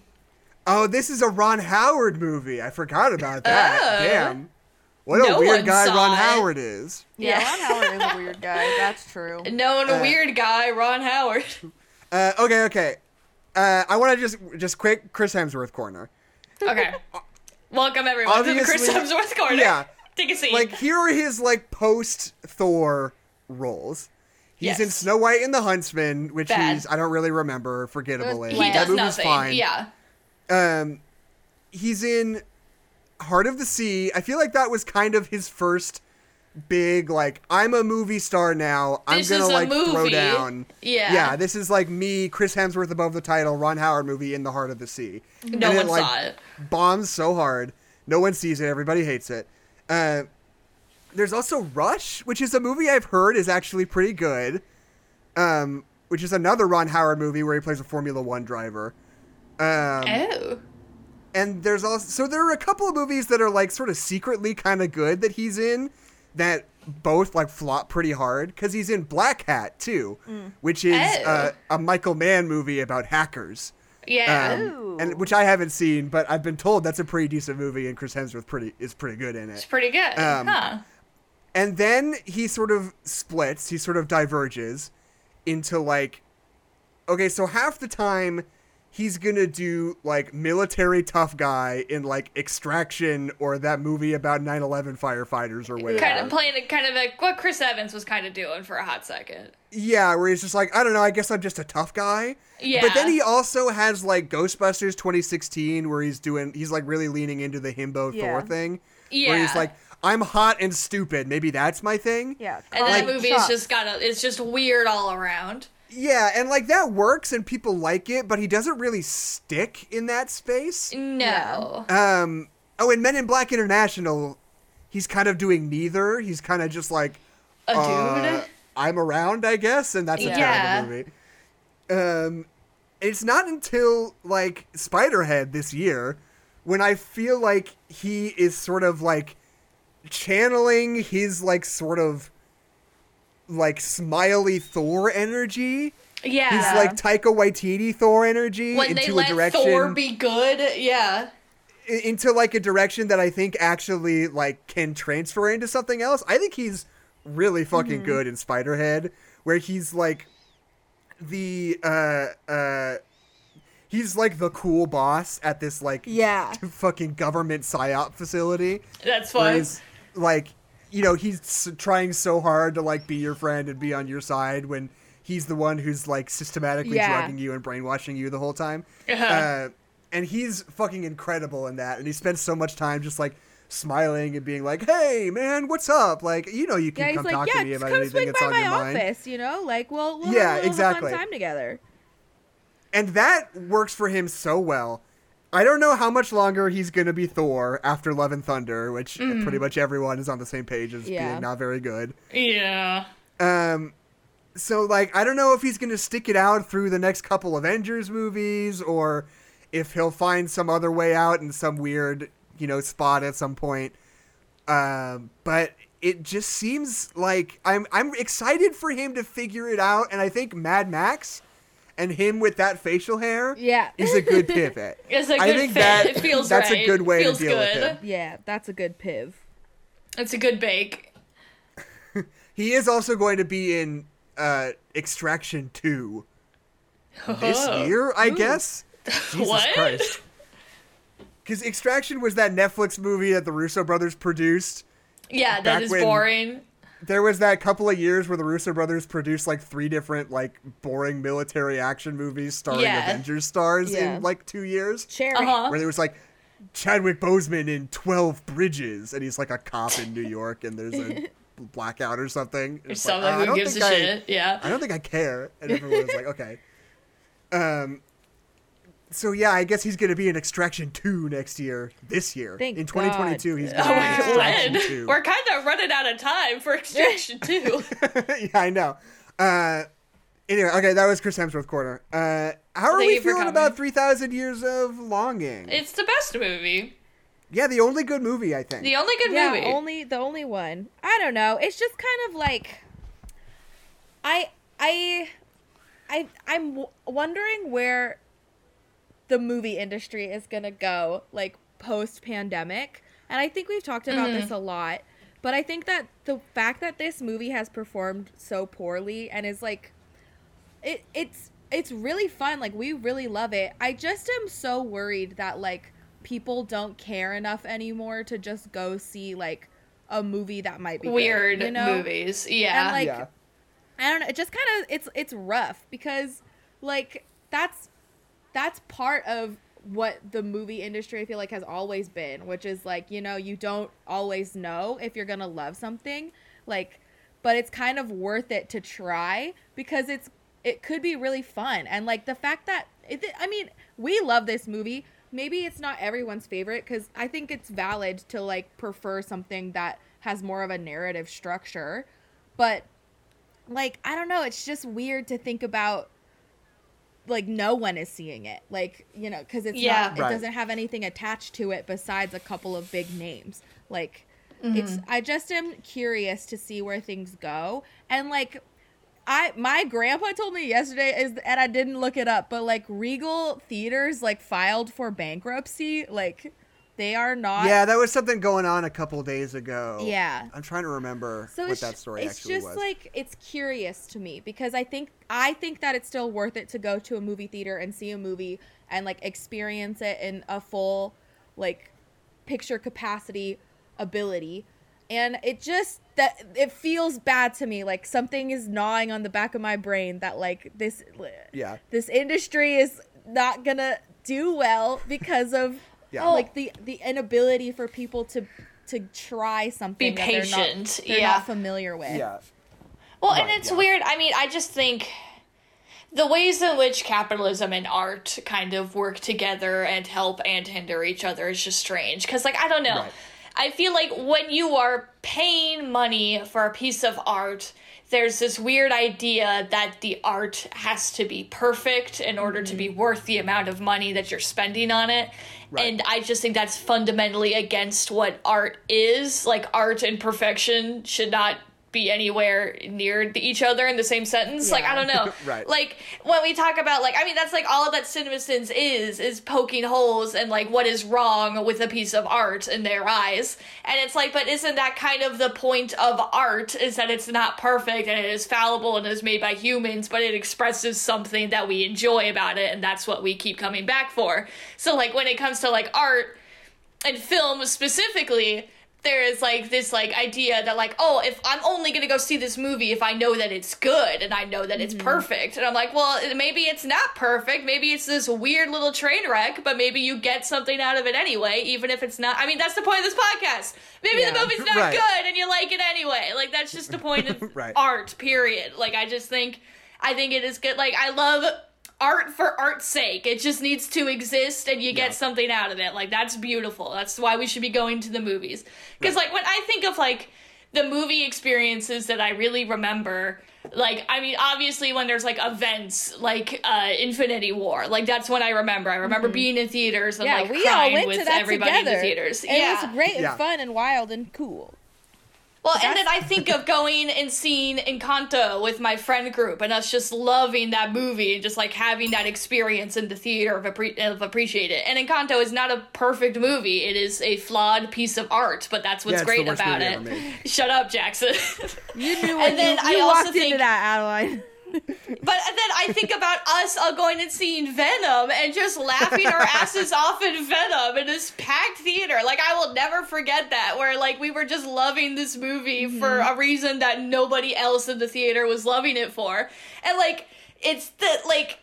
Oh, this is a Ron Howard movie. I forgot about that. Oh. Damn. What a No weird guy Ron it. Howard is. Yeah, Yeah. Ron Howard is a weird guy. That's true. (laughs) Known a Uh, weird guy, Ron Howard. (laughs) Uh, okay, okay. Uh, I want to just just quick Chris Hemsworth corner. Okay. (laughs) Welcome everyone to the Chris Hemsworth corner. yeah. Take a seat. Like here are his like post Thor roles. He's in Snow White and the Huntsman, which Bad. he's I don't really remember. Forgettable. Was in. he that does movie's nothing. fine. Yeah. Um, he's in Heart of the Sea. I feel like that was kind of his first big like I'm a movie star now. I'm This gonna like throw down. Yeah. Yeah, this is like me, Chris Hemsworth above the title, Ron Howard movie in the Heart of the Sea. No And one like, saw it. Bombs so hard. No one sees it. Everybody hates it. Uh, there's also Rush, which is a movie I've heard is actually pretty good. Um, which is another Ron Howard movie where he plays a Formula One driver. Um, Oh. and there's also so there are a couple of movies that are like sort of secretly kind of good that he's in that both like flop pretty hard because he's in Black Hat too, which is Oh. uh, a Michael Mann movie about hackers. Yeah. Um, and which I haven't seen, but I've been told that's a pretty decent movie, and Chris Hemsworth pretty is pretty good in it. it's pretty good. um, huh. And then he sort of splits, he sort of diverges into like, okay, so half the time he's gonna do like military tough guy in like Extraction or that movie about 9/11 firefighters or whatever. Kind of playing it kind of like what Chris Evans was kind of doing for a hot second. Yeah, where he's just like, I don't know, I guess I'm just a tough guy. Yeah. But then he also has like Ghostbusters 2016 where he's doing he's like really leaning into the himbo Yeah. Thor thing. Yeah. Where he's like, I'm hot and stupid. Maybe that's my thing. Yeah. and that Carl movie is just got a, it's just weird all around. Yeah, and like that works and people like it, but he doesn't really stick in that space. No. Um oh, in Men in Black International, he's kind of doing neither. He's kind of just like A dude. uh, I'm around, I guess, and that's a Yeah. terrible movie. Um, it's not until like Spiderhead this year when I feel like he is sort of like channeling his like sort of like smiley Thor energy. yeah. He's like Taika Waititi Thor energy when they into a direction Thor be good, yeah. into like a direction that I think actually like can transfer into something else. I think he's really fucking Mm-hmm. good in Spiderhead, where he's like the uh uh he's like the cool boss at this like Yeah. (laughs) fucking government psyop facility. That's fun. like you know he's trying so hard to like be your friend and be on your side when he's the one who's like systematically Yeah. drugging you and brainwashing you the whole time Uh-huh. uh, and he's fucking incredible in that and he spends so much time just like smiling and being like hey man what's up like you know you can Yeah, come like, talk yeah, to me about come anything swing that's by on my your mind office, you know? Like, we'll, we'll, Yeah, we'll have exactly. a fun time together. and that works for him so well I don't know how much longer he's gonna be Thor after Love and Thunder, which pretty much everyone is on the same page as Yeah. being not very good. yeah. Um, so like I don't know if he's gonna stick it out through the next couple Avengers movies, or if he'll find some other way out in some weird, you know, spot at some point. Um, but it just seems like I'm I'm excited for him to figure it out, and I think Mad Max and him with that facial hair Yeah. is a good pivot. (laughs) It's a I good I think fit. that it feels that's right. a good way feels to deal good. with him. Yeah, that's a good piv. It's a good bake. (laughs) He is also going to be in uh, Extraction Two this year, I guess. (laughs) Jesus What? Christ. Because Extraction was that Netflix movie that the Russo brothers produced. Yeah, that is when- boring. There was that couple of years where the Russo brothers produced like three different like boring military action movies starring Yeah. Blazers stars Yeah. in like two years. Cherry. Uh-huh. Where there was like Chadwick Boseman in Twelve Bridges, and he's like a cop in New York, and there's a (laughs) blackout or something. Or It's like, something I who don't gives a think I- shit. Yeah. I don't think I care. And everyone was like, (laughs) okay. Um, so yeah, I guess he's gonna be in Extraction Two next year. This year, Thank in 2022, he's Oh gonna be in Extraction when? Two. We're kind of running out of time for Extraction 2. (laughs) yeah, I know. Uh, anyway, okay, that was Chris Hemsworth corner. Uh, how are Thank we feeling about Three Thousand Years of Longing? it's the best movie. yeah, the only good movie I think. The only good yeah, movie. only the only one. I don't know. It's just kind of like I I I I'm w- wondering where the movie industry is going to go like post pandemic. And I think we've talked about this mm-hmm. a lot, but I think that the fact that this movie has performed so poorly and is like it it's it's really fun. Like we really love it. I just am so worried that like people don't care enough anymore to just go see like a movie that might be good, Weird you know? movies. Yeah. And like yeah. I don't know, it just kind of it's it's rough because like that's that's part of what the movie industry I feel like has always been, which is like, you know, you don't always know if you're going to love something, like but it's kind of worth it to try because it's it could be really fun. And like the fact that it, I mean, we love this movie. Maybe it's not everyone's favorite cuz I think it's valid to like prefer something that has more of a narrative structure. But like I don't know, it's just weird to think about like no one is seeing it. Like, you know, cuz it's Yeah. not it Right. doesn't have anything attached to it besides a couple of big names. Like mm-hmm. it's I just am curious to see where things go. And like I my grandpa told me yesterday is and I didn't look it up, but like Regal Theaters like filed for bankruptcy. Like they are not Yeah, that was something going on a couple days ago. Yeah. I'm trying to remember So what that story it's actually just was. like it's curious to me because I think I think that it's still worth it to go to a movie theater and see a movie and like experience it in a full like picture capacity ability and it just that it feels bad to me like something is gnawing on the back of my brain that like this Yeah. this industry is not gonna do well because of Yeah. like the the inability for people to to try something that they're patient, not, they're yeah. not familiar with Yeah. Well, Right, and it's yeah. weird. I mean, I just think the ways in which capitalism and art kind of work together and help and hinder each other is just strange. Because, like, I don't know. Right. I feel like when you are paying money for a piece of art, there's this weird idea that the art has to be perfect in order to be mm-hmm. worth the amount of money that you're spending on it. Right. And I just think that's fundamentally against what art is. Like, art and perfection should not be anywhere near each other in the same sentence. Like, I don't know. (laughs) Right. Like, when we talk about, like, I mean, that's like all that CinemaSins is, is poking holes and, like, what is wrong with a piece of art in their eyes. And it's like, but isn't that kind of the point of art, is that it's not perfect and it is fallible and is made by humans, but it expresses something that we enjoy about it, and that's what we keep coming back for. So, like, when it comes to, like, art, and film specifically there is like this like idea that like oh if i'm only gonna go see this movie if i know that it's good and i know that it's mm-hmm. perfect. And i'm like well maybe it's not perfect. Maybe it's this weird little train wreck but maybe you get something out of it anyway even if it's not i mean that's the point of this podcast. Maybe Yeah. the movie's not Right. good and you like it anyway. Like that's just the point of (laughs) Right. art period. Like i just think i think it is good. Like i love art for art's sake. It just needs to exist and you get Yeah. something out of it. Like that's beautiful. That's why we should be going to the movies. Cuz like when I think of like the movie experiences that I really remember, like I mean obviously when there's like events like uh Infinity War, like that's when I remember. I remember being in theaters and yeah like we all crying went with to that everybody together in the theaters. and yeah. it was great Yeah. and fun and wild and cool Well, and then I think of going and seeing Encanto with my friend group, and us just loving that movie and just like having that experience in the theater of, appre- of appreciate it. And Encanto is not a perfect movie; it is a flawed piece of art, but that's what's Yeah, great about it. (laughs) Shut up, Jackson. you knew (laughs) And then you, I also walked think- into that adeline then I think about us all going and seeing Venom and just laughing our asses off in Venom in this packed theater. Like I will never forget that, where like we were just loving this movie mm-hmm. for a reason that nobody else in the theater was loving it for, and like it's the like.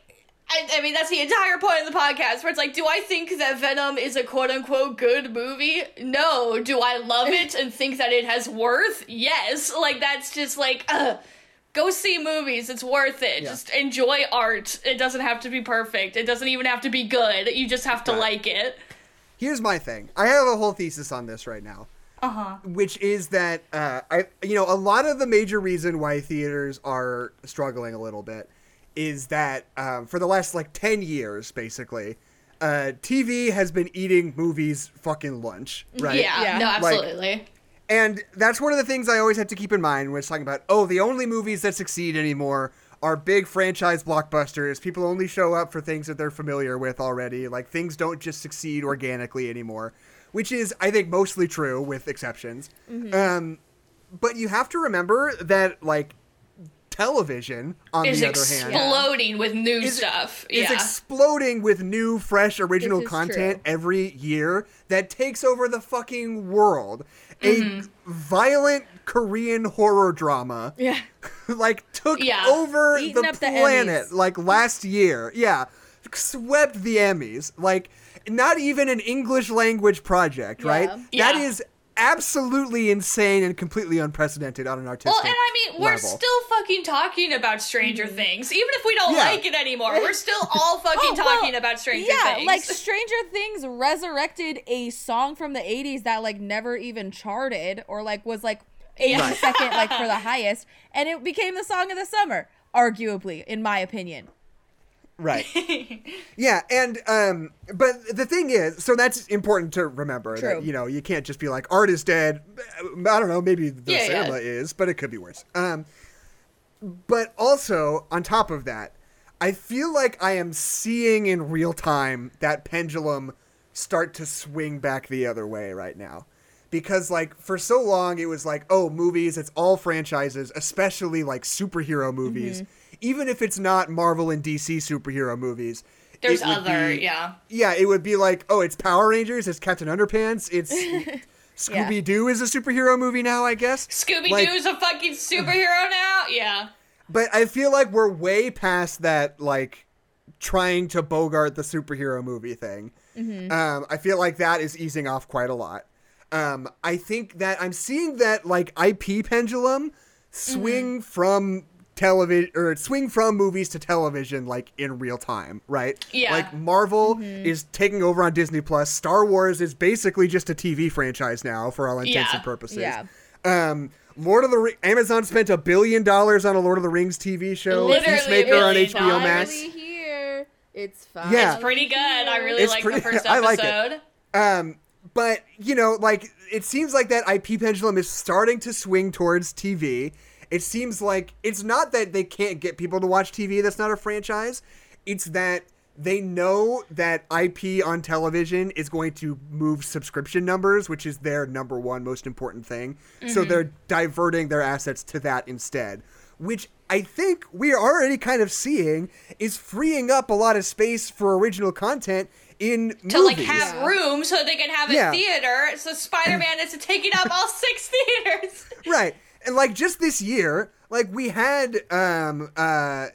I, I mean, that's the entire point of the podcast where it's like, do I think that Venom is a quote unquote good movie? No. Do I love it and think that it has worth? Yes. Like, that's just like, ugh. Go see movies. It's worth it. Yeah. Just enjoy art. It doesn't have to be perfect. It doesn't even have to be good. You just have to Right. like it. Here's my thing. I have a whole thesis on this right now. Uh huh. which is that uh, I, you know, a lot of the major reason why theaters are struggling a little bit is that um, for the last like ten years, basically, uh, TV has been eating movies fucking lunch, right? Yeah, Yeah. No, Like- absolutely. And that's one of the things I always have to keep in mind when it's talking about, oh, the only movies that succeed anymore are big franchise blockbusters. People only show up for things that they're familiar with already. Like, things don't just succeed organically anymore, which is, I think, mostly true with exceptions. Um, but you have to remember that, like, television, on Is the other hand, exploding with new is- stuff. is yeah. exploding with new, fresh, original content true. every year that takes over the fucking world. Mm-hmm. A violent Korean horror drama yeah (laughs) like took Yeah. over Eating the up the planet like last year. Yeah. Swept the Emmys. Like not even an English language project, right? Yeah. That is absolutely insane and completely unprecedented on an artistic well, and I mean, we're level. still fucking talking about Stranger Things, even if we don't Yeah. like it anymore. We're still all (laughs) oh, fucking Oh, well, talking about Stranger yeah, Things. like (laughs) Stranger Things resurrected a song from the 80s that like never even charted or like was like a second like for the (laughs) highest and it became the song of the summer, arguably in my opinion. Right. (laughs) yeah, and um but the thing is, so that's important to remember True. that you know, you can't just be like art is dead. I don't know, maybe the Yeah, yeah. cinema is, but it could be worse. Um but also on top of that, I feel like I am seeing in real time that pendulum start to swing back the other way right now. Because like for so long it was like, oh, movies, it's all franchises, especially like superhero movies. Mm-hmm. Even if it's not Marvel and DC superhero movies. There's other, be- yeah. yeah, it would be like, oh, it's Power Rangers, it's Captain Underpants, it's (laughs) Scooby Doo is a superhero movie now, I guess. Scooby Like- is a fucking superhero now. Yeah. But I feel like we're way past that, like trying to bogart the superhero movie thing. Um, I feel like that is easing off quite a lot. Um, I think that I'm seeing that like IP pendulum swing from television or swing from movies to television like in real time, right? Yeah. Like Marvel is taking over on Disney Plus. Star Wars is basically just a TV franchise now for all intents Yeah. and purposes. Yeah. Um, Lord of the Ri- Amazon spent a billion dollars on a Lord of the Rings TV show, Literally a Peacemaker on HBO dollars. Max. Finally here. It's fine. Yeah. It's pretty good. I really It's like pretty- the first episode. (laughs) I like it. Um, but you know, like it seems like that IP pendulum is starting to swing towards TV. It seems like it's not that they can't get people to watch TV that's not a franchise. It's that they know that IP on television is going to move subscription numbers, which is their number one most important thing. So mm-hmm. they're diverting their assets to that instead, which I think we are already kind of seeing is freeing up a lot of space for original content in To movies. like have Yeah. room so they can have a Yeah. theater. So Spider Man is taking up all six (laughs) theaters. right and like just this year like we had um uh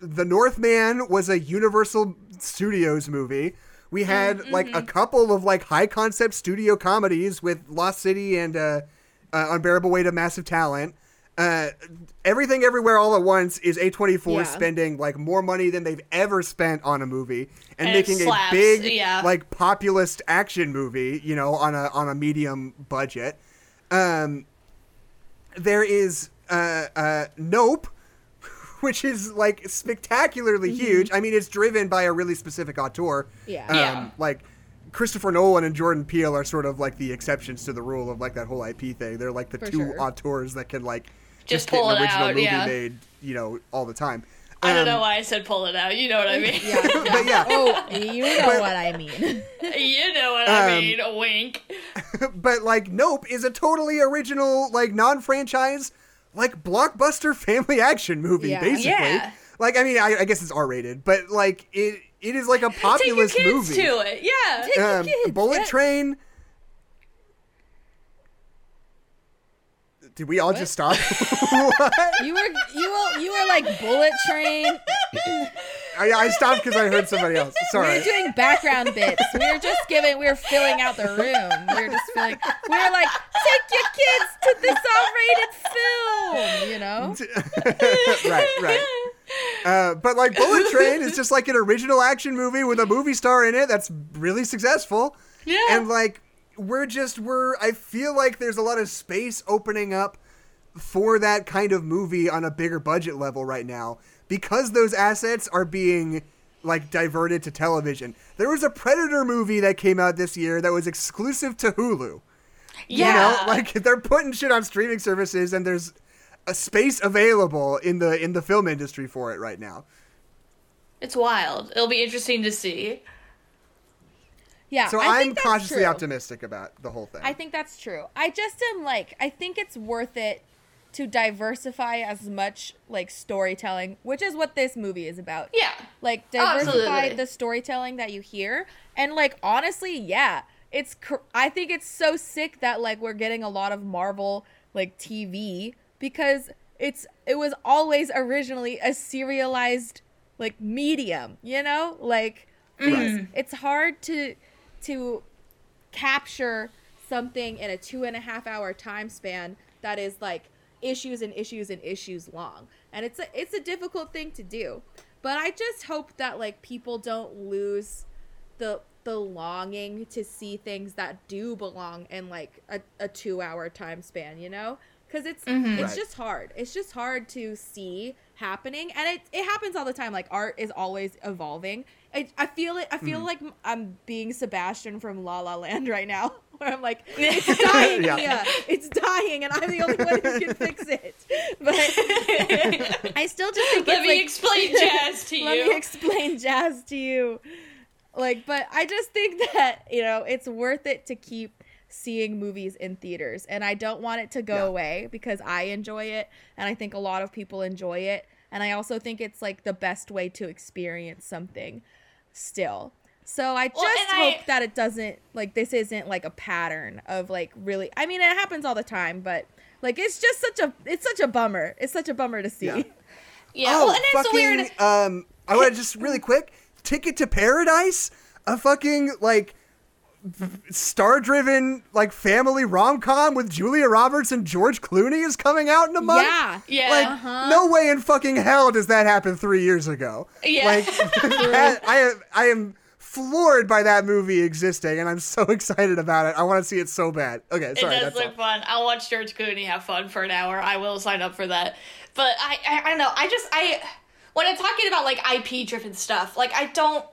the northman was a universal studios movie we had like a couple of like high concept studio comedies with lost city and uh, uh unbearable weight of massive talent uh everything everywhere all at once is a24 Yeah. spending like more money than they've ever spent on a movie and, And making a big yeah. like populist action movie you know on a on a medium budget um there is uh, uh, Nope, (laughs) which is like spectacularly huge. I mean, it's driven by a really specific auteur. Yeah. Um, Yeah. Like Christopher Nolan and Jordan Peele are sort of like the exceptions to the rule of like that whole IP thing. They're like the For two sure. auteurs that can like Just get pull an it original out, movie yeah. made, you know, all the time. I don't Um, know why I said pull it out. You know what I mean. Yeah. (laughs) But yeah, Oh, you know But- what I mean. (laughs) you know what I Um, mean. A wink. (laughs) but like Nope is a totally original, like non-franchise, like blockbuster family action movie, Yeah. basically. Yeah. Like I mean, I, I guess it's R-rated, but like it, it is like a Take your populist kids movie. to it. Yeah. Take your Um, kids, Bullet yeah. Train. Did we all just stop? (laughs) You were you were you were like bullet train. (laughs) I, I stopped because I heard somebody else. Sorry. We were doing background bits. We were just giving. We were filling out the room. We were just filling. We were like, take your kids to this R-rated film. You know. (laughs) right, right. Uh, but like Bullet Train is just like an original action movie with a movie star in it that's really successful. Yeah. And like we're just we're I feel like there's a lot of space opening up for that kind of movie on a bigger budget level right now because those assets are being like diverted to television. There was a Predator movie that came out this year that was exclusive to Hulu. yeah. You know, like they're putting shit on streaming services, and there's a space available in the in the film industry for it right now. it's wild. It'll be interesting to see. Yeah. So I I'm think cautiously true. optimistic about the whole thing. I think that's true. I just am like, I think it's worth it to diversify as much like storytelling, which is what this movie is about. Yeah. Like Oh, diversify absolutely. the storytelling that you hear, and like honestly, yeah, it's. Cr- I think it's so sick that like we're getting a lot of Marvel like TV because it's it was always originally a serialized like medium, you know, like it's, it's hard to to capture something in a two and a half hour time span that is like issues and issues and issues long. And it's a it's a difficult thing to do. But i just hope that like people don't lose the the longing to see things that do belong in like a, a two hour time span you know? Because it's mm-hmm. it's Right. just hard. It's just hard to see happening and it, it happens all the time like art is always evolving I, I feel it i feel mm-hmm. like i'm being sebastian from la la land right now (laughs) where i'm like (laughs) it's dying Yeah. Mia. it's dying and i'm the only one who can fix it (laughs) but i still just think Let it's me like, explain jazz to you let me explain jazz to you. Like, but I just think that, you know, it's worth it to keep seeing movies in theaters. And I don't want it to go Yeah. away because I enjoy it. And I think a lot of people enjoy it. And I also think it's like the best way to experience something still. So I just Well, hope I- that it doesn't like this isn't like a pattern of like really. I mean, it happens all the time, but like it's just such a it's such a bummer. It's such a bummer to see. Yeah. (laughs) Yeah, oh, well, and it's fucking, weird. Um, I want to just really quick Ticket to Paradise, a fucking like star-driven like family rom-com with Julia Roberts and George Clooney is coming out in a month. Yeah. Yeah. Like, Uh-huh. no way in fucking hell does that happen three years ago. Yeah. Like, (laughs) (laughs) that, I am, I am floored by that movie existing, and I'm so (laughs) excited about it. I want to see it so bad. Okay, It sorry. does that's look all. fun. I'll watch George Clooney have fun for an hour. I will sign up for that. But I, I, I don't know. I just, I, when I'm talking about like IP driven stuff, like I don't,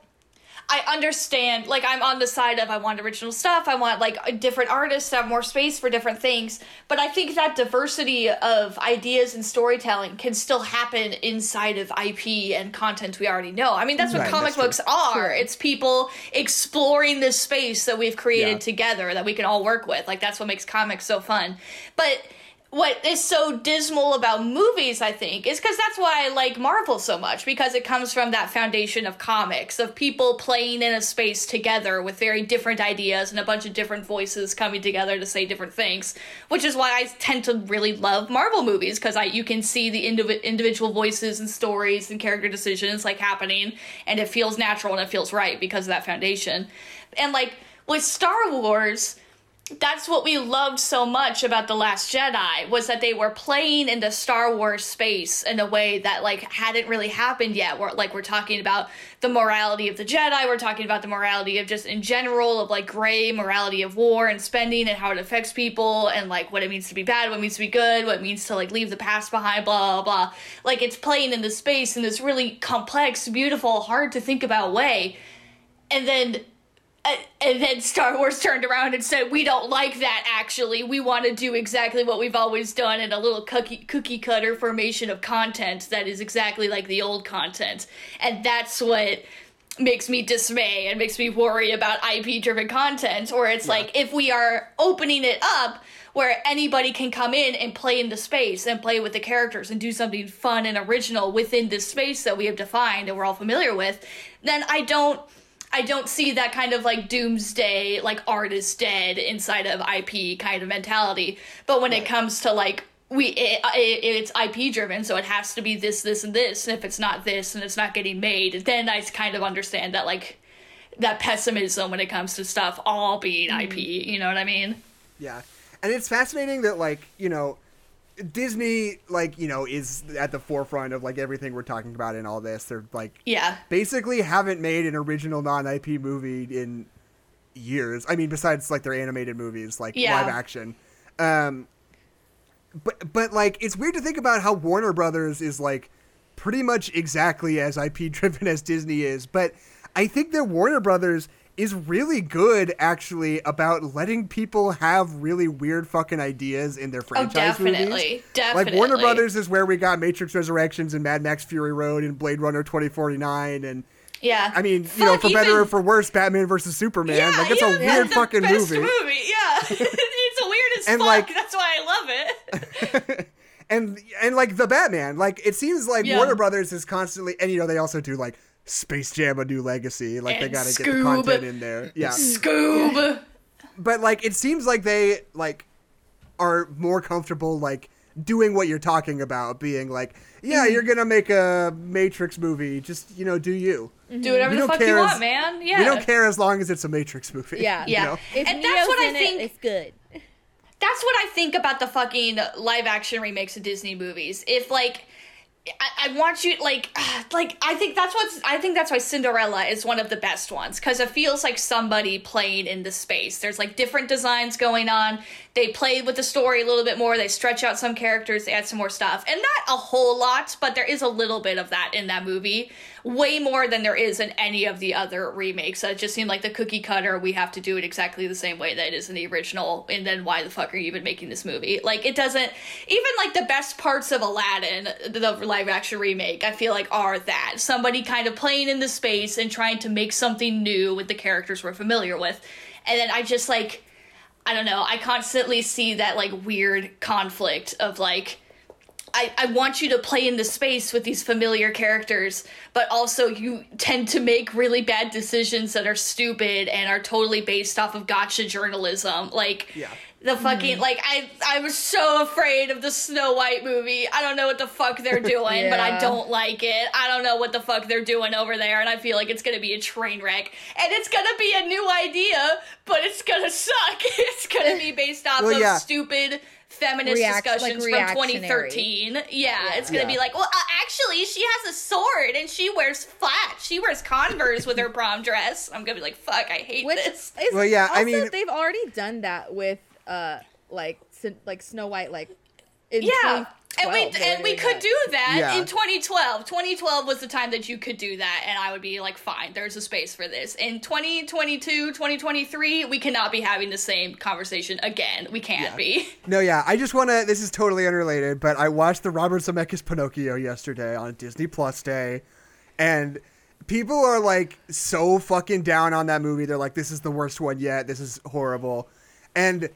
I understand. Like I'm on the side of I want original stuff. I want like different artists to have more space for different things. But I think that diversity of ideas and storytelling can still happen inside of IP and content we already know. I mean, that's what Right, comic that's true. books are. It's people exploring this space that we've created Yeah. together that we can all work with. Like that's what makes comics so fun. But what is so dismal about movies, I think, is because that's why I like Marvel so much because it comes from that foundation of comics, of people playing in a space together with very different ideas and a bunch of different voices coming together to say different things. Which is why I tend to really love Marvel movies because you can see the indiv- individual voices and stories and character decisions like happening, and it feels natural and it feels right because of that foundation. And like with Star Wars that's what we loved so much about the last jedi was that they were playing in the star wars space in a way that like hadn't really happened yet. Where like we're talking about the morality of the jedi. We're talking about the morality of just in general of like gray morality of war and spending and how it affects people and like what it means to be bad what it means to be good what it means to like leave the past behind blah blah blah. Like it's playing in the space in this really complex beautiful hard to think about way. And then uh, and then Star Wars turned around and said, "We don't like that. Actually, we want to do exactly what we've always done in a little cookie cookie cutter formation of content that is exactly like the old content." And that's what makes me dismay and makes me worry about IP driven content. Or it's like if we are opening it up where anybody can come in and play in the space and play with the characters and do something fun and original within this space that we have defined and we're all familiar with, then I don't. I don't see that kind of like doomsday, like art is dead inside of IP kind of mentality. But when it comes to like we, it, it, it's IP driven, so it has to be this, this, and this. And if it's not this, and it's not getting made, then I kind of understand that like that pessimism when it comes to stuff all being IP. Mm. You know what I mean? Yeah. And it's fascinating that like, you know, Disney like, you know, is at the forefront of like everything we're talking about in all this. They're like Yeah. basically haven't made an original non-IP movie in years. I mean, besides like their animated movies, like Yeah. live action. Um, but but like it's weird to think about how Warner Brothers is like pretty much exactly as IP (laughs) driven as Disney is. But I think that Warner Brothers is really good actually about letting people have really weird fucking ideas in their oh, franchise. Oh, definitely. Definitely. Like Warner Brothers is where we got Matrix Resurrections and Mad Max Fury Road and Blade Runner 2049 and Yeah. I mean, you know, Fuck, for better or for worse, Batman versus Superman. Yeah, like it's yeah, a weird fucking best movie. Yeah, (laughs) (laughs) it's weird as And, fuck. like- That's why I love it. (laughs) and and like the Batman, like it seems like Yeah. Warner Brothers is constantly and you know they also do like Space Jam: A New Legacy. Like they got to get the content in there. Yeah. Scoob. but like it seems like they like are more comfortable like doing what you're talking about being like yeah Mm-hmm. you're gonna make a matrix movie just you know do you Do whatever We the don't fuck you care as- want, man. Yeah. we don't care as long as it's a matrix movie Yeah. you Yeah. know? And Neo's that's what I in think- It, it's good. That's what I think about the fucking live action remakes of Disney movies. If like I, I want you like (sighs) like I think that's what's I think that's why Cinderella is one of the best ones because it feels like somebody playing in the space. There's like different designs going on. They play with the story a little bit more. They stretch out some characters. They add some more stuff, and not a whole lot, but there is a little bit of that in that movie. Way more than there is in any of the other remakes. It just seemed like the cookie cutter. We have to do it exactly the same way that it is in the original. And then why the fuck are you even making this movie? Like it doesn't even like the best parts of Aladdin, the live action remake. I feel like are that somebody kind of playing in the space and trying to make something new with the characters we're familiar with. And then I just like I don't know. I constantly see that like weird conflict of like I, I want you to play in the space with these familiar characters, but also you tend to make really bad decisions that are stupid and are totally based off of gotcha journalism. Like Yeah. The fucking like I I was so afraid of the Snow White movie. I don't know what the fuck they're (laughs) doing, but I don't like it. I don't know what the fuck they're doing over there, and I feel like it's gonna be a train wreck. And it's gonna be a new idea, but it's gonna suck. (laughs) It's gonna be based off Well, of yeah. stupid feminist React- like discussions from 2013. Yeah, it's gonna Yeah. be like, well, uh, actually, she has a sword and she wears flats. She wears Converse with her (laughs) prom dress. I'm gonna be like, fuck, I hate Which this. is Well, yeah, I mean- they've already done that with uh like Sin- like Snow White like in Yeah. And we 2012, they and we were could doing do that Yeah. in 2012. 2012 was the time that you could do that, and I would be like, fine, there's a space for this. In 2022, 2023, we cannot be having the same conversation again. We can't be. (laughs) No, yeah, I just want to. This is totally unrelated, but I watched the Robert Zemeckis Pinocchio yesterday on Disney Plus Day, and people are like so fucking down on that movie. They're like, "This is the worst one yet. This is horrible," and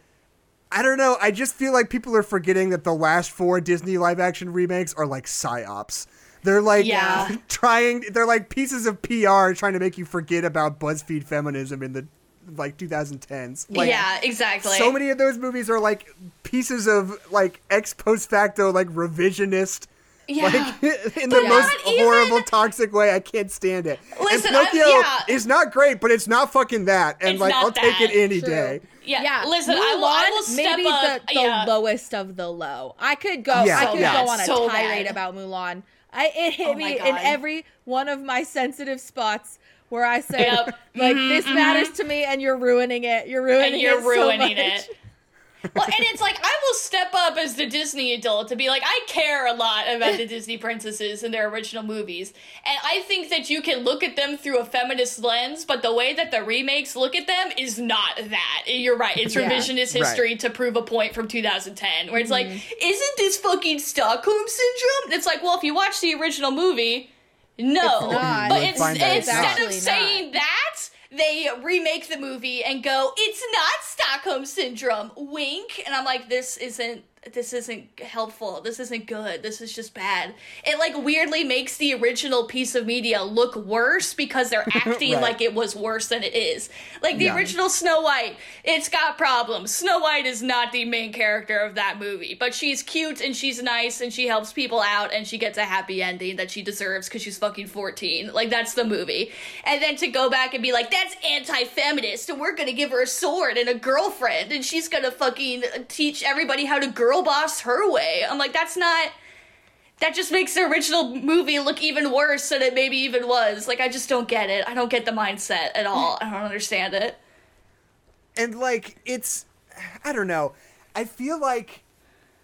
I don't know. I just feel like people are forgetting that the last four Disney live action remakes are like psyops. They're like Yeah. (laughs) trying. They're like pieces of PR trying to make you forget about BuzzFeed feminism in the like 2010s. Like, yeah, exactly. so many of those movies are like pieces of like ex post facto like revisionist Yeah. like (laughs) in the But most even- horrible toxic way i can't stand it Listen, and pinocchio yeah. is not great but it's not fucking that and It's like i'll take it any True. day yeah, yeah, listen, I will, I will Mulan, step maybe up. the, the yeah. lowest of the low. I could go. Yeah, I could yeah. go on a So tirade bad. about Mulan. I it hit Oh my me in every one of my sensitive spots where I say, Yep. like, Mhm, this matters to me, and you're ruining it. You're ruining and you're it. so ruining much." it. Well, and it's like I will step up as the Disney adult to be like, I care a lot about the Disney princesses and their original movies, and I think that you can look at them through a feminist lens, but the way that the remakes look at them is not that. You're right; it's (laughs) Yeah. revisionist Right. history to prove a point from 2010, where it's like, Mm-hmm. isn't this fucking Stockholm syndrome? It's like, well, if you watch the original movie, no, but it's, instead of saying that they remake the movie and go it's not stockholm syndrome wink. And i'm like this isn't this isn't helpful this isn't good this is just bad. It like weirdly makes the original piece of media look worse because they're (laughs) acting Right. like it was worse than it is. Like the Yeah. original snow white it's got problems. Snow white is not the main character of that movie but she's cute and she's nice and she helps people out and she gets a happy ending that she deserves because she's fucking 14 like that's the movie. And then to go back and be like that's anti-feminist and we're gonna give her a sword and a girlfriend and she's gonna fucking teach everybody how to girl boss her way. I'm like that's not that just makes the original movie look even worse than it maybe even was. Like i just don't get it. I don't get the mindset at all. I don't understand it. And like it's i don't know. I feel like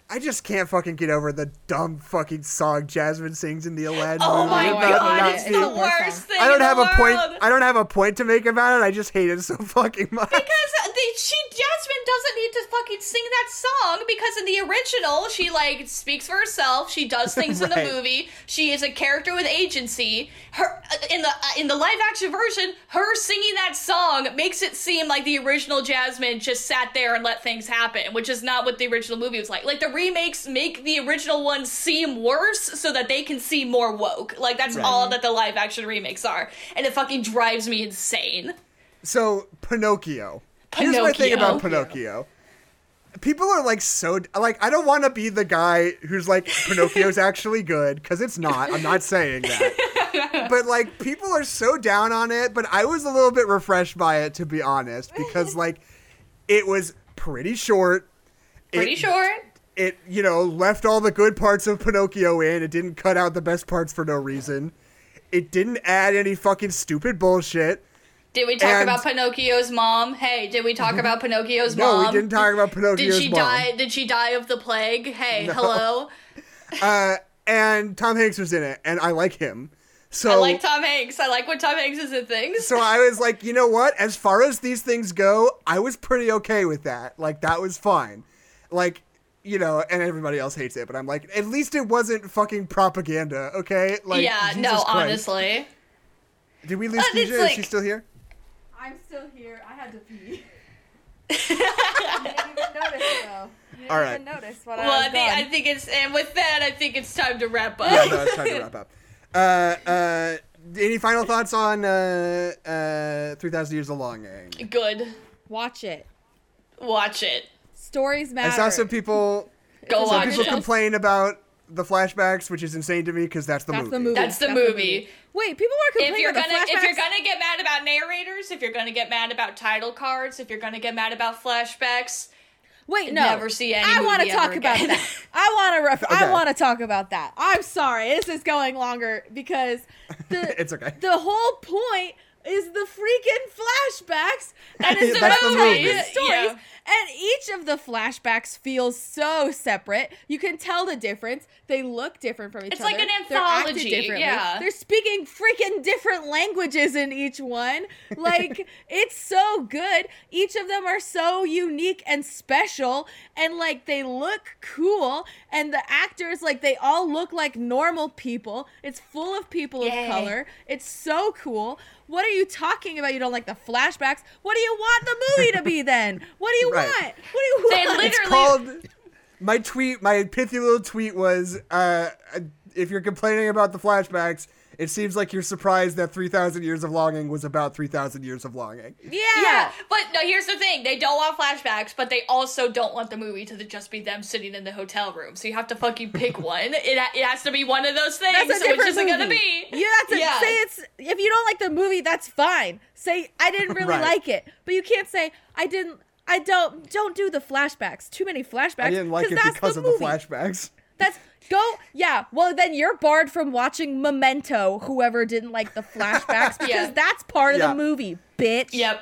I just can't fucking get over the dumb fucking song Jasmine sings in the Aladdin oh movie my about god it's the worst thing I don't have a point. I don't have a point to make about it. I just hate it so fucking much. Because she Jasmine doesn't need to fucking sing that song because in the original she like speaks for herself. She does (laughs) things in the movie. She is a character with agency. Her uh, in the uh, in the live action version, her singing that song makes it seem like the original Jasmine just sat there and let things happen, which is not what the original movie was like. Like the remakes make the original ones seem worse so that they can seem more woke. Like that's Right. all that the live action remakes are, and it fucking drives me insane. So Pinocchio. Here's my thing about Pinocchio. People are like so like I don't want to be the guy who's like Pinocchio's (laughs) actually good because it's not. I'm not saying that. (laughs) but like people are so down on it. But I was a little bit refreshed by it to be honest because (laughs) like it was pretty short. Pretty It- short. It you know left all the good parts of Pinocchio in. It didn't cut out the best parts for no reason. It didn't add any fucking stupid bullshit. Did we talk And- about Pinocchio's mom? Hey, did we talk about Pinocchio's No, we mom? didn't talk about Pinocchio's mom. Did she mom. die? Did she die of the plague? Hey, hello. (laughs) Uh, and Tom Hanks was in it, and I like him. So I like Tom Hanks. I like when Tom Hanks is in things. so I was like, you know what? As far as these things go, I was pretty okay with that. Like that was fine. Like you know, and everybody else hates it, but I'm like, at least it wasn't fucking propaganda, okay? Like yeah, Jesus no, Christ. honestly. Did we lose it's like- Is she still here? I'm still here. I had to pee. (laughs) (laughs) I didn't even notice though. All I right. didn't notice what Well, I I think I think it's and with that, I think it's time to wrap up. Yeah, no, it's time to wrap up. (laughs) Uh, uh, any final thoughts on uh, uh, 3,000 Years of Longing? Good. Watch it. Watch it. Stories matter. I saw some people, Go some watch people it. complain about the flashbacks, which is insane to me because that's the That's movie. the movie. That's the That's movie. Wait, people are If complaining you're gonna the if you're gonna get mad about narrators, if you're gonna get mad about title cards, if you're gonna get mad about flashbacks, Wait, no. never see any I want to talk about again. that. (laughs) I want to ref- Okay. I want to talk about that. I'm sorry. This is going longer because the (laughs) It's okay. The whole point is the freaking flashbacks and it's (laughs) That's the about telling movie. stories. Yeah. And each of the flashbacks feels so separate. You can tell the difference. They look different from each It's other. It's like an They're acted anthology, differently. yeah. They're speaking freaking different languages in each one. (laughs) Like it's so good. Each of them are so unique and special and like they look cool and the actors like they all look like normal people. It's full of people Yay. of color. It's so cool. What are you talking about? You don't like the flashbacks? What do you want the movie to be then? What do you Right. want? What do you They want? literally- It's called. My tweet, my pithy little tweet was, uh, if you're complaining about the flashbacks, it seems like you're surprised that 3,000 Years of Longing was about 3,000 Years of Longing. yeah. Yeah, but no. Here's the thing: they don't want flashbacks, but they also don't want the movie to just be them sitting in the hotel room. So you have to fucking pick (laughs) one. It, it has to be one of those things. That's a so which different is it gonna be? You have to Yeah. say it's if you don't like the movie, that's fine. Say I didn't really Right. like it, but you can't say I didn't. I don't. Don't do the flashbacks. Too many flashbacks. I didn't like 'cause it that's because the of the movie. flashbacks. That's go. Yeah. Well, then you're barred from watching Memento. Whoever didn't like the flashbacks (laughs) because Yeah. that's part of Yeah. the movie, bitch. Yep.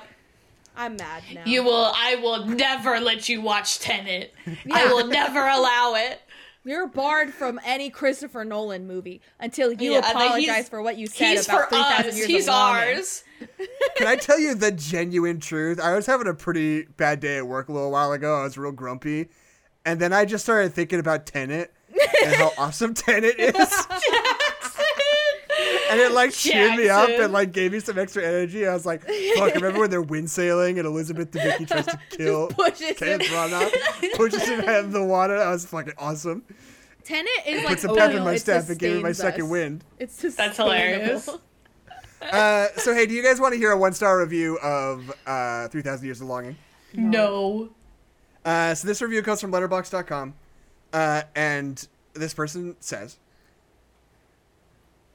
I'm mad now. You will. I will never let you watch Tenet. I will never allow it. You're barred from any Christopher Nolan movie until you Yeah, apologize for what you said He's about for 3,000 us. years He's of longing. ours. Can I tell you the genuine truth? I was having a pretty bad day at work a little while ago. I was real grumpy. And then I just started thinking about Tenet and how (laughs) awesome Tenet is. and it like cheered me up and like gave me some extra energy. I was like, fuck, remember when they're wind sailing and Elizabeth Debicki tries to kill pushes Kenneth him. Branagh, (laughs) pushes him out of the water. That was fucking awesome. Tenet is like Put some pep in my It step and gave me my sustains second wind. It's just That's hilarious. Uh, so hey, do you guys want to hear a one star review of uh, 3,000 Years of Longing? No. Uh, so this review comes from letterboxd.com. Uh, and this person says,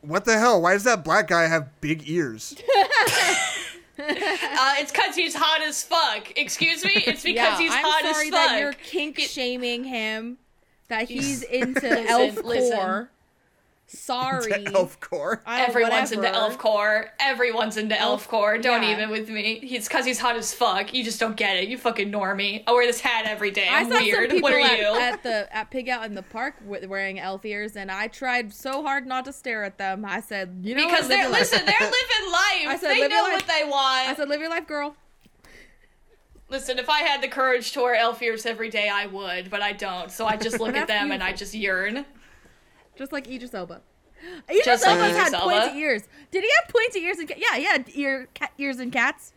What the hell? Why does that black guy have big ears? (laughs) Uh, it's because he's hot as fuck. Excuse me? It's (laughs) because Yeah, he's I'm hot sorry as that you're kink shaming him. That he's He's- into (laughs) Listen, elf listen. core. Sorry. Elf core. I don't- Everyone's into whatever. elf core. Everyone's into elf core. Don't yeah. even with me. It's because he's hot as fuck. You just don't get it. You fucking normie. I wear this hat every day. I I'm saw weird. some (laughs) people What are at, you? at the at Pig Out in the Park wearing elf ears, and I tried so hard not to stare at them. I said, "You know, because what? Live they're your listen, they're (laughs) living life. I said, they live know life. what they want. I said, "Live your life, girl." listen, if I had the courage to wear elf ears every day, I would, but I don't. So I just look (laughs) at That's them and I just yearn. Just like Idris Elba. (gasps) Idris Just like Elba's Idris had Elba? pointy ears. Did he have pointy ears and ca- yeah, he had ear cat ears and cats,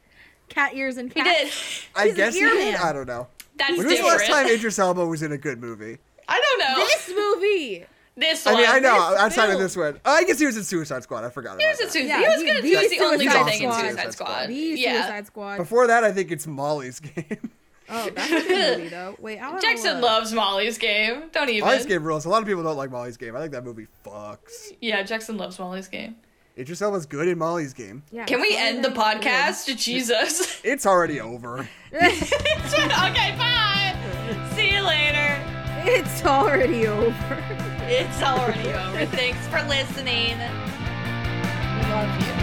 cat ears and He cats. did. I He's an guess he did. I don't know. That's When was the last time Idris Elba was in a good movie? I don't know. This movie. This I mean, I know this outside of film. this one. Oh, I guess he was in Suicide Squad. I forgot He about was in. Suicide. Yeah, he was he- good. the He was the only Suicide good thing in Squad. Suicide Squad. The Yeah. Suicide Squad. Before that, I think it's Molly's (laughs) Game. Oh, (laughs) that's a good movie though. Wait, I want Jackson loves Molly's game. Don't even. Molly's Game rules. A lot of people don't like Molly's Game. I think that movie fucks. Yeah, Jackson loves Molly's game. Idris Elba's good in Molly's Game. Yeah, Can we end the that it's good. podcast? (laughs) Jesus. It's already over. (laughs) okay, bye. See you later. It's already over. It's already over. Thanks for listening. We love you.